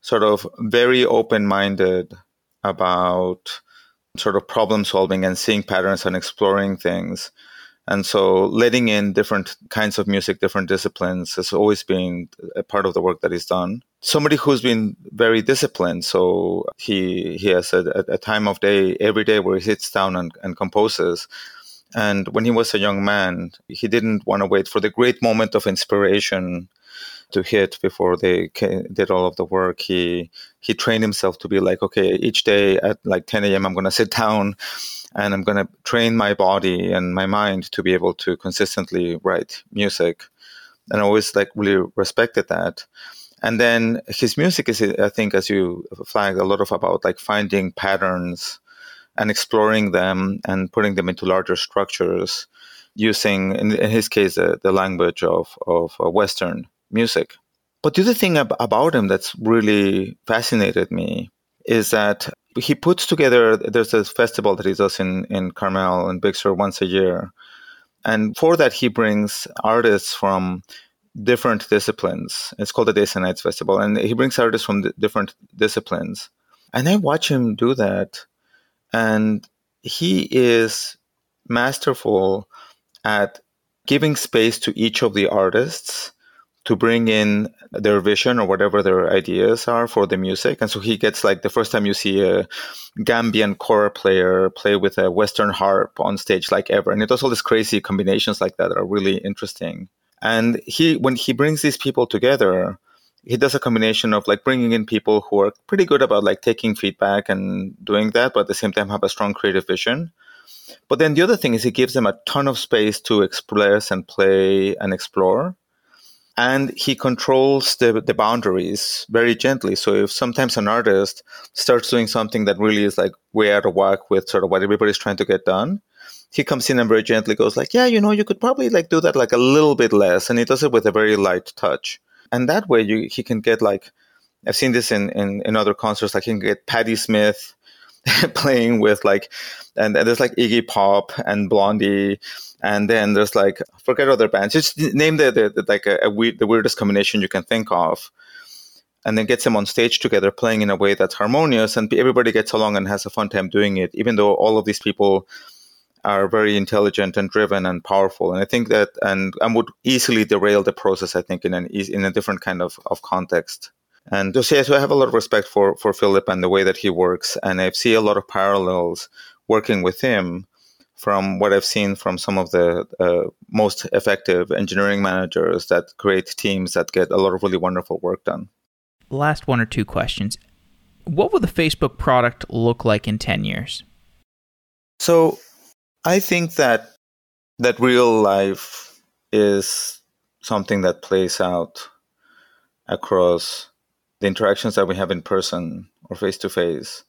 sort of very open minded about sort of problem solving and seeing patterns and exploring things. And so letting in different kinds of music, different disciplines has always been a part of the work that he's done. Somebody who's been very disciplined. So he, he has a, a time of day every day where he sits down and, and composes. And when he was a young man, he didn't want to wait for the great moment of inspiration to hit before they did all of the work. He he trained himself to be like, okay, each day at like 10 a.m. I'm to sit down and I'm to train my body and my mind to be able to consistently write music. And I always like really respected that. And then his music is, I think, as you flagged, a lot of about like finding patterns and exploring them and putting them into larger structures using, in, in his case, uh, the language of, of uh, Western music. But the other thing ab- about him that's really fascinated me is that he puts together, there's a festival that he does in, in Carmel and Big Sur once a year. And for that, he brings artists from different disciplines. It's called the Days and Nights Festival. And he brings artists from different disciplines. And I watch him do that. And he is masterful at giving space to each of the artists to bring in their vision or whatever their ideas are for the music. And so he gets like the first time you see a Gambian kora player play with a Western harp on stage like ever. And it does all these crazy combinations like that, that are really interesting. And he, when he brings these people together, he does a combination of like bringing in people who are pretty good about like taking feedback and doing that, but at the same time have a strong creative vision. But then the other thing is he gives them a ton of space to express and play and explore and he controls the, the boundaries very gently. So if sometimes an artist starts doing something that really is like way out of whack with sort of what everybody's trying to get done, he comes in and very gently goes like, yeah, you know, you could probably like do that like a little bit less, and he does it with a very light touch, and that way you he can get like, I've seen this in in, in other concerts, like he can get Patti Smith *laughs* playing with like, and, and there's like Iggy Pop and Blondie and then there's like forget other bands. Just name the, the, the like a, a weird, the weirdest combination you can think of and then gets them on stage together playing in a way that's harmonious and everybody gets along and has a fun time doing it even though all of these people are very intelligent and driven and powerful. And i think that and, and would easily derail the process i think in an in a different kind of, of context. And so, yeah, so I have a lot of respect for for Philip and the way that he works, and I see a lot of parallels working with him from what I've seen from some of the uh, most effective engineering managers that create teams that get a lot of really wonderful work done. Last one or two questions. What will the Facebook product look like in 10 years? So I think that that real life is something that plays out across the interactions that we have in person or face to face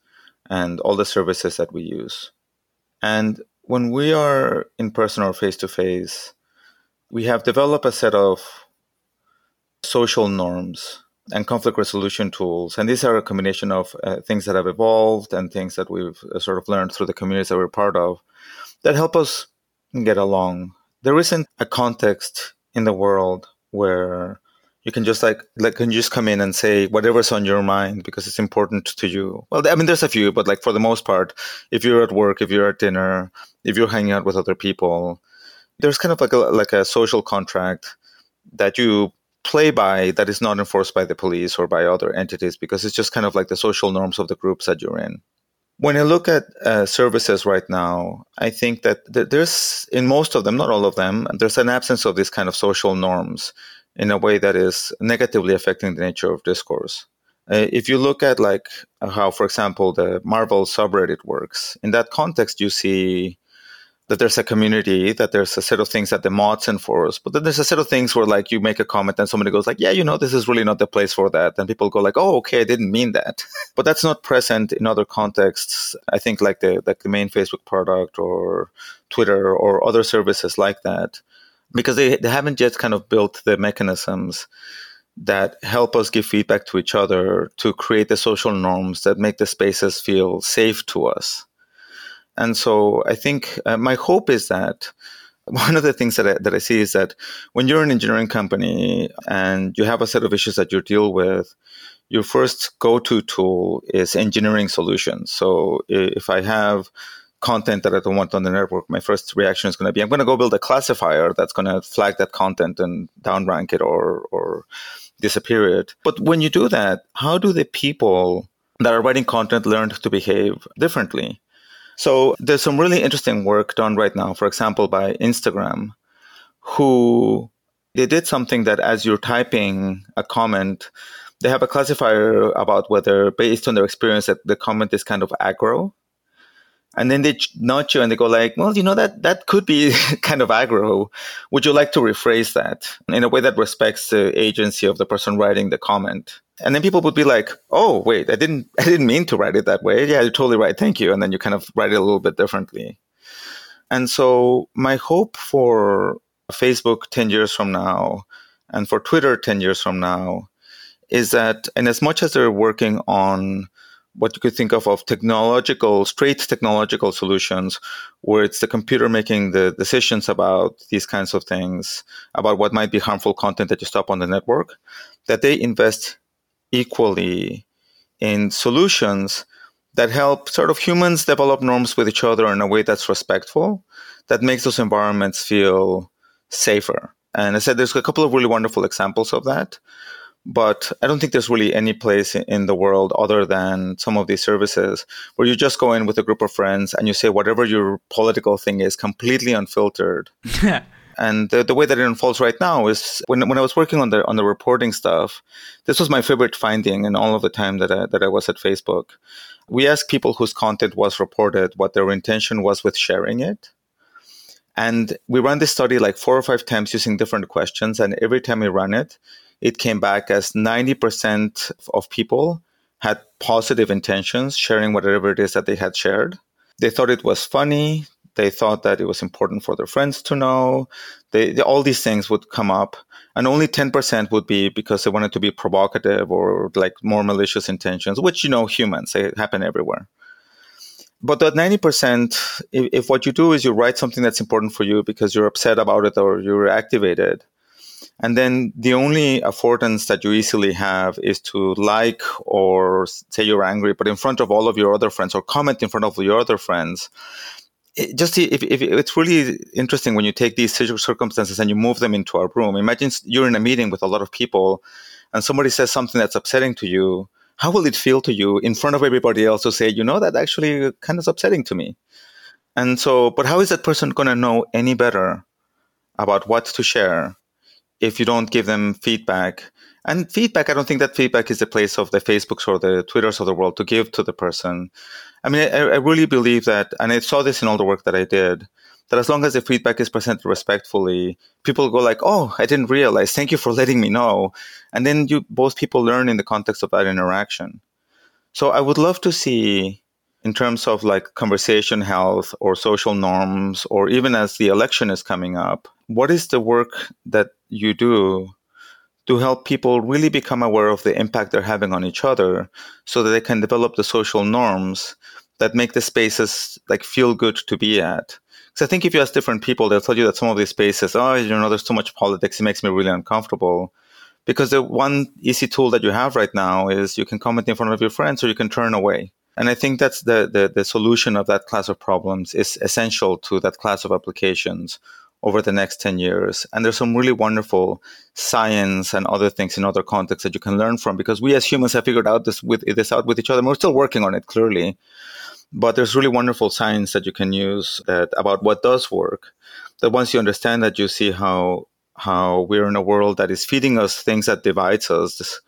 and all the services that we use. And when we are in person or face to face, we have developed a set of social norms and conflict resolution tools. And these are a combination of uh, things that have evolved and things that we've uh, sort of learned through the communities that we're part of that help us get along. There isn't a context in the world where you can just like like can you just come in and say whatever's on your mind because it's important to you. Well i mean there's a few but like for the most part if you're at work if you're at dinner if you're hanging out with other people there's kind of like a like a social contract that you play by that is not enforced by the police or by other entities because it's just kind of like the social norms of the groups that you're in. When I look at uh, services right now, I think that there's, in most of them, not all of them, there's an absence of these kind of social norms in a way that is negatively affecting the nature of discourse. Uh, if you look at like how, for example, the Marvel subreddit works, in that context, you see that there's a community, that there's a set of things that the mods enforce, but then there's a set of things where like you make a comment and somebody goes like, yeah, you know, this is really not the place for that. And people go like, oh, okay, I didn't mean that. *laughs* but that's not present in other contexts. I think like the, like the main Facebook product or Twitter or other services like that because they, they haven't yet kind of built the mechanisms that help us give feedback to each other to create the social norms that make the spaces feel safe to us. And so I think uh, my hope is that *laughs* one of the things that I, that I see is that when you're an engineering company and you have a set of issues that you deal with, your first go-to tool is engineering solutions. So if I have content that I don't want on the network, my first reaction is going to be I'm going to go build a classifier that's going to flag that content and downrank it or or disappear it. But when you do that, how do the people that are writing content learn to behave differently? So there's some really interesting work done right now, for example, by Instagram, who they did something that as you're typing a comment, they have a classifier about whether, based on their experience, that the comment is kind of aggro and then they nudge you and they go like, well, you know that that could be *laughs* kind of aggro. Would you like to rephrase that in a way that respects the agency of the person writing the comment? And then people would be like, oh wait, I didn't *laughs* I didn't mean to write it that way. Yeah, you're totally right. Thank you. And then you kind of write it a little bit differently. And so my hope for Facebook 10 years from now and for Twitter 10 years from now is that, and as much as they're working on what you could think of of technological, straight technological solutions, where it's the computer making the decisions about these kinds of things, about what might be harmful content that you stop on the network, that they invest equally in solutions that help sort of humans develop norms with each other in a way that's respectful, that makes those environments feel safer. And I said there's a couple of really wonderful examples of that. But I don't think there's really any place in the world other than some of these services where you just go in with a group of friends and you say whatever your political thing is completely unfiltered. *laughs* and the, the way that it unfolds right now is when, when I was working on the on the reporting stuff, this was my favorite finding in all of the time that I, that I was at Facebook. We asked people whose content was reported what their intention was with sharing it. And we ran this study like four or five times using different questions. And every time we ran it, it came back as 90% of people had positive intentions sharing whatever it is that they had shared. They thought it was funny. They thought that it was important for their friends to know. They, they, all these things would come up. And only 10% would be because they wanted to be provocative or like more malicious intentions, which, you know, humans, they happen everywhere. But that 90%, if, if what you do is you write something that's important for you because you're upset about it or you're activated, and then the only affordance that you easily have is to like or say you're angry, but in front of all of your other friends or comment in front of your other friends. It just if, if it's really interesting when you take these circumstances and you move them into a room. Imagine you're in a meeting with a lot of people, and somebody says something that's upsetting to you. How will it feel to you in front of everybody else to say, you know, that actually kind of upsetting to me? And so, but how is that person going to know any better about what to share if you don't give them feedback. And feedback, I don't think that feedback is the place of the Facebooks or the Twitters of the world to give to the person. I mean, I, I really believe that, and I saw this in all the work that I did, that as long as the feedback is presented respectfully, people go like, "Oh, I didn't realize. Thank you for letting me know," and then you both people learn in the context of that interaction. So I would love to see, in terms of like conversation health or social norms, or even as the election is coming up, what is the work that you do to help people really become aware of the impact they're having on each other so that they can develop the social norms that make the spaces like feel good to be at. Because i think if you ask different people they'll tell you that some of these spaces oh you know there's too much politics. It makes me really uncomfortable. Because the one easy tool that you have right now is you can comment in front of your friends or you can turn away. And i think that's the, the, the solution of that class of problems is essential to that class of applications over the next 10 years. And there's some really wonderful science and other things in other contexts that you can learn from because we as humans have figured out this with this out with each other. And we're still working on it clearly. But there's really wonderful science that you can use that about what does work. That once you understand that you see how how we're in a world that is feeding us things that divides us.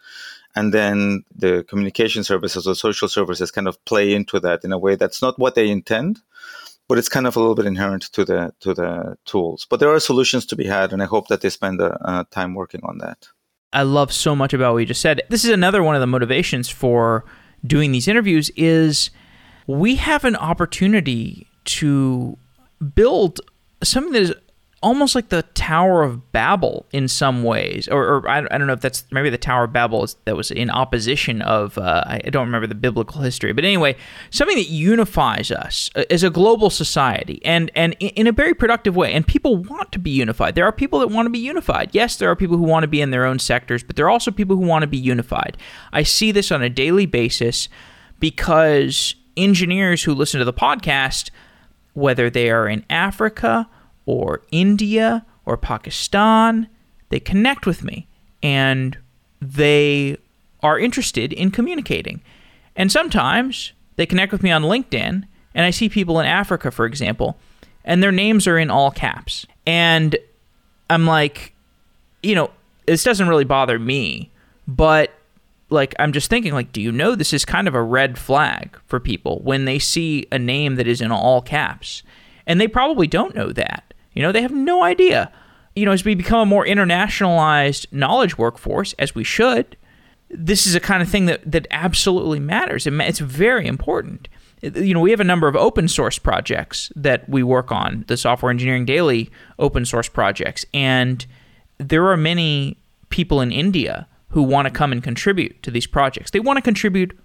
And then the communication services or social services kind of play into that in a way that's not what they intend, but it's kind of a little bit inherent to the to the tools. But there are solutions to be had, and I hope that they spend the uh, time working on that. I love so much about what you just said. This is another one of the motivations for doing these interviews is we have an opportunity to build something that is almost like the Tower of Babel in some ways, or, or I, I, don't know if that's maybe the Tower of Babel is, that was in opposition of uh, I don't remember the biblical history, but anyway, something that unifies us uh, as a global society and and in a very productive way. And people want to be unified. There are people that want to be unified. Yes, there are people who want to be in their own sectors, but there are also people who want to be unified. I see this on a daily basis because engineers who listen to the podcast, whether they are in Africa or India or Pakistan, they connect with me and they are interested in communicating. And sometimes they connect with me on LinkedIn and I see people in Africa, for example, and their names are in all caps. And I'm like, you know, this doesn't really bother me, but like I'm just thinking like do you know this is kind of a red flag for people when they see a name that is in all caps and they probably don't know that you know they have no idea you know as we become a more internationalized knowledge workforce as we should this is a kind of thing that that absolutely matters it's very important you know we have a number of open source projects that we work on the software engineering daily open source projects and there are many people in India who want to come and contribute to these projects. They want to contribute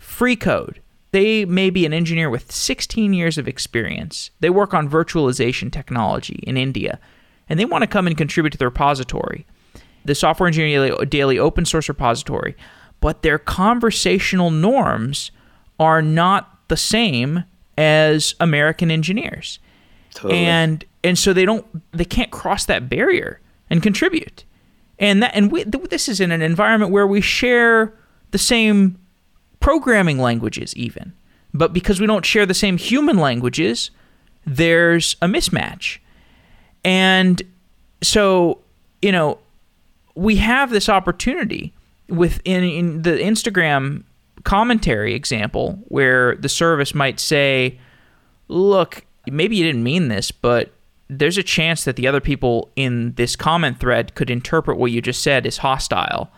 free code. They may be an engineer with 16 years of experience. They work on virtualization technology in India, and they want to come and contribute to the repository, the Software Engineering Daily open source repository. But their conversational norms are not the same as American engineers. Totally. And and so they don't they can't cross that barrier and contribute and that and we, this is in an environment where we share the same programming languages even but because we don't share the same human languages there's a mismatch and so you know we have this opportunity within in the instagram commentary example where the service might say look maybe you didn't mean this but there's a chance that the other people in this comment thread could interpret what you just said as hostile.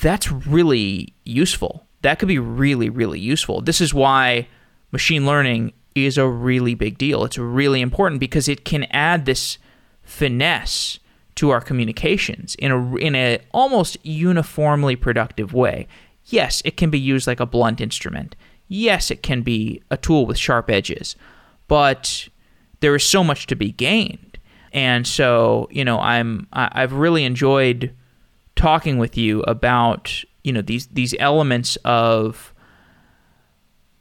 That's really useful. That could be really, really useful. This is why machine learning is a really big deal. It's really important because it can add this finesse to our communications in a in a almost uniformly productive way. Yes, it can be used like a blunt instrument. Yes, it can be a tool with sharp edges. But there is so much to be gained. And so, you know, I'm I, I've really enjoyed talking with you about you know these these elements of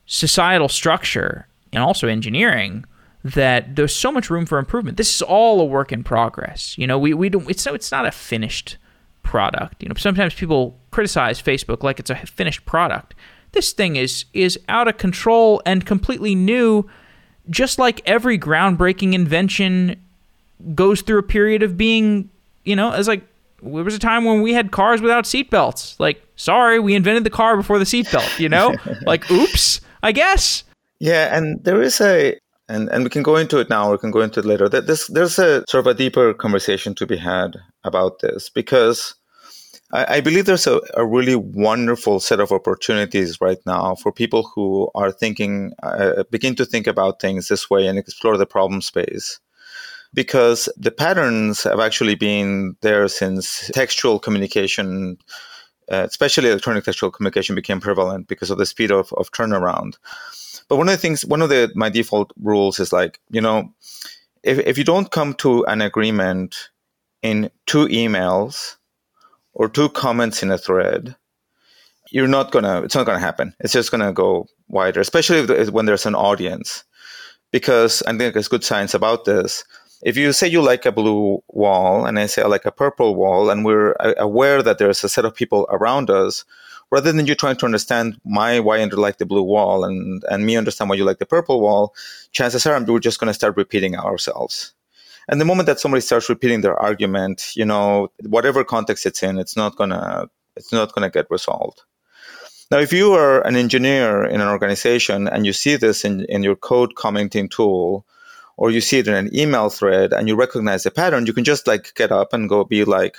societal structure and also engineering that there's so much room for improvement. This is all a work in progress. You know, we, we don't it's it's not a finished product. You know, sometimes people criticize Facebook like it's a finished product. This thing is is out of control and completely new just like every groundbreaking invention goes through a period of being, you know, as like there was a time when we had cars without seatbelts. Like, sorry, we invented the car before the seatbelt, you know? *laughs* like, oops, I guess. Yeah, and there is a and and we can go into it now or we can go into it later. There's there's a sort of a deeper conversation to be had about this because I, I believe there's a, a, really wonderful set of opportunities right now for people who are thinking, uh, begin to think about things this way and explore the problem space. Because the patterns have actually been there since textual communication, uh, especially electronic textual communication, became prevalent because of the speed of, of turnaround. But one of the things, one of the my default rules is like, you know, if, if you don't come to an agreement in two emails, or two comments in a thread, you're not gonna. It's not gonna happen. It's just gonna go wider, especially when there's an audience, because I think there's good science about this. If you say you like a blue wall, and I say I like a purple wall, and we're aware that there's a set of people around us, rather than you trying to understand my why you like the blue wall and and me understand why you like the purple wall, chances are we're just going to start repeating ourselves. And the moment that somebody starts repeating their argument, you know, whatever context it's in, it's not gonna it's not gonna get resolved. Now, if you are an engineer in an organization and you see this in, in your code commenting tool, or you see it in an email thread and you recognize the pattern, you can just like get up and go be like,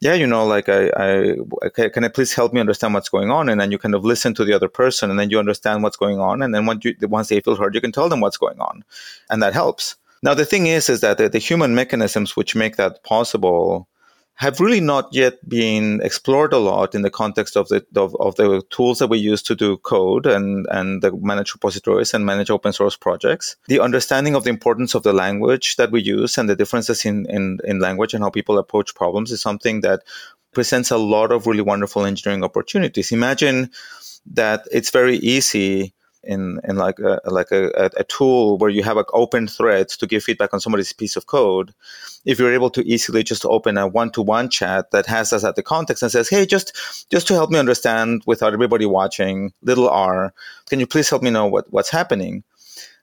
yeah, you know, like I, I, can I please help me understand what's going on? And then you kind of listen to the other person, and then you understand what's going on. And then once you, once they feel heard, you can tell them what's going on, and that helps. Now, the thing is, is that the, the human mechanisms which make that possible have really not yet been explored a lot in the context of the of, of, the tools that we use to do code and and the manage repositories and manage open source projects. The understanding of the importance of the language that we use and the differences in, in, in language and how people approach problems is something that presents a lot of really wonderful engineering opportunities. Imagine that it's very easy in in like a, like a, a tool where you have like open threads to give feedback on somebody's piece of code. If you're able to easily just open a one-to-one chat that has us at the context and says hey just just to help me understand without everybody watching little r can you please help me know what what's happening?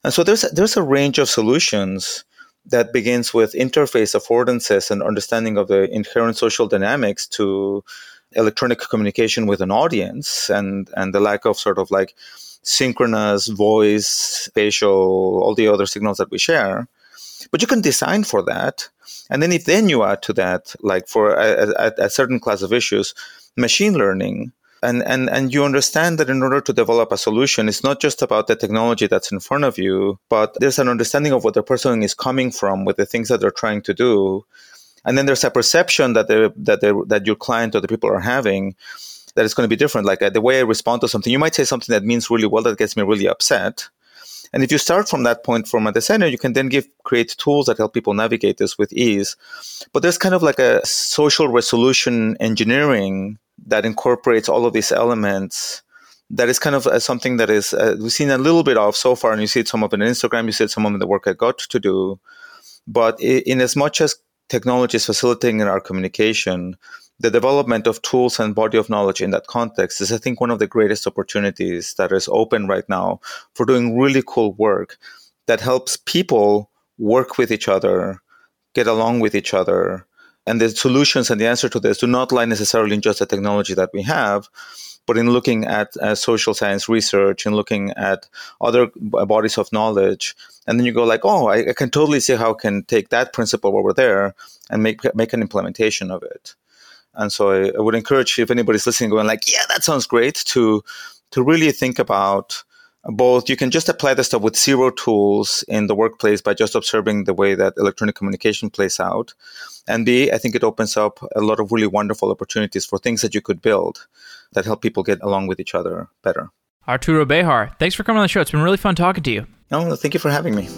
And so there's there's a range of solutions that begins with interface affordances and understanding of the inherent social dynamics to electronic communication with an audience and and the lack of sort of like synchronous voice, spatial, all the other signals that we share. But you can design for that. And then if then you add to that, like for a, a, a certain class of issues, machine learning, and, and and you understand that in order to develop a solution it's not just about the technology that's in front of you but there's an understanding of what the person is coming from with the things that they're trying to do and then there's a perception that that that your client or the people are having that it's going to be different. Like uh, the way i respond to something you might say something that means really well that gets me really upset. And if you start from that point from a designer, you can then give create tools that help people navigate this with ease. But there's kind of like a social resolution engineering that incorporates all of these elements that is kind of uh, something that is uh, we've seen a little bit of so far and you see it some of it on instagram you see it some of the work i got to do. But in as much as technology is facilitating our communication the development of tools and body of knowledge in that context is i think one of the greatest opportunities that is open right now for doing really cool work that helps people work with each other get along with each other and the solutions and the answer to this do not lie necessarily in just the technology that we have, but in looking at uh, social science research and looking at other bodies of knowledge. And then you go like, oh, I, I, can totally see how I can take that principle over there and make make an implementation of it. And so I, I would encourage if anybody's listening, going like, yeah, that sounds great, to to really think about both. You can just apply this stuff with zero tools in the workplace by just observing the way that electronic communication plays out. And b i think it opens up a lot of really wonderful opportunities for things that you could build that help people get along with each other better. Arturo bejar thanks for coming on the show. It's been really fun talking to you. No thank you for having me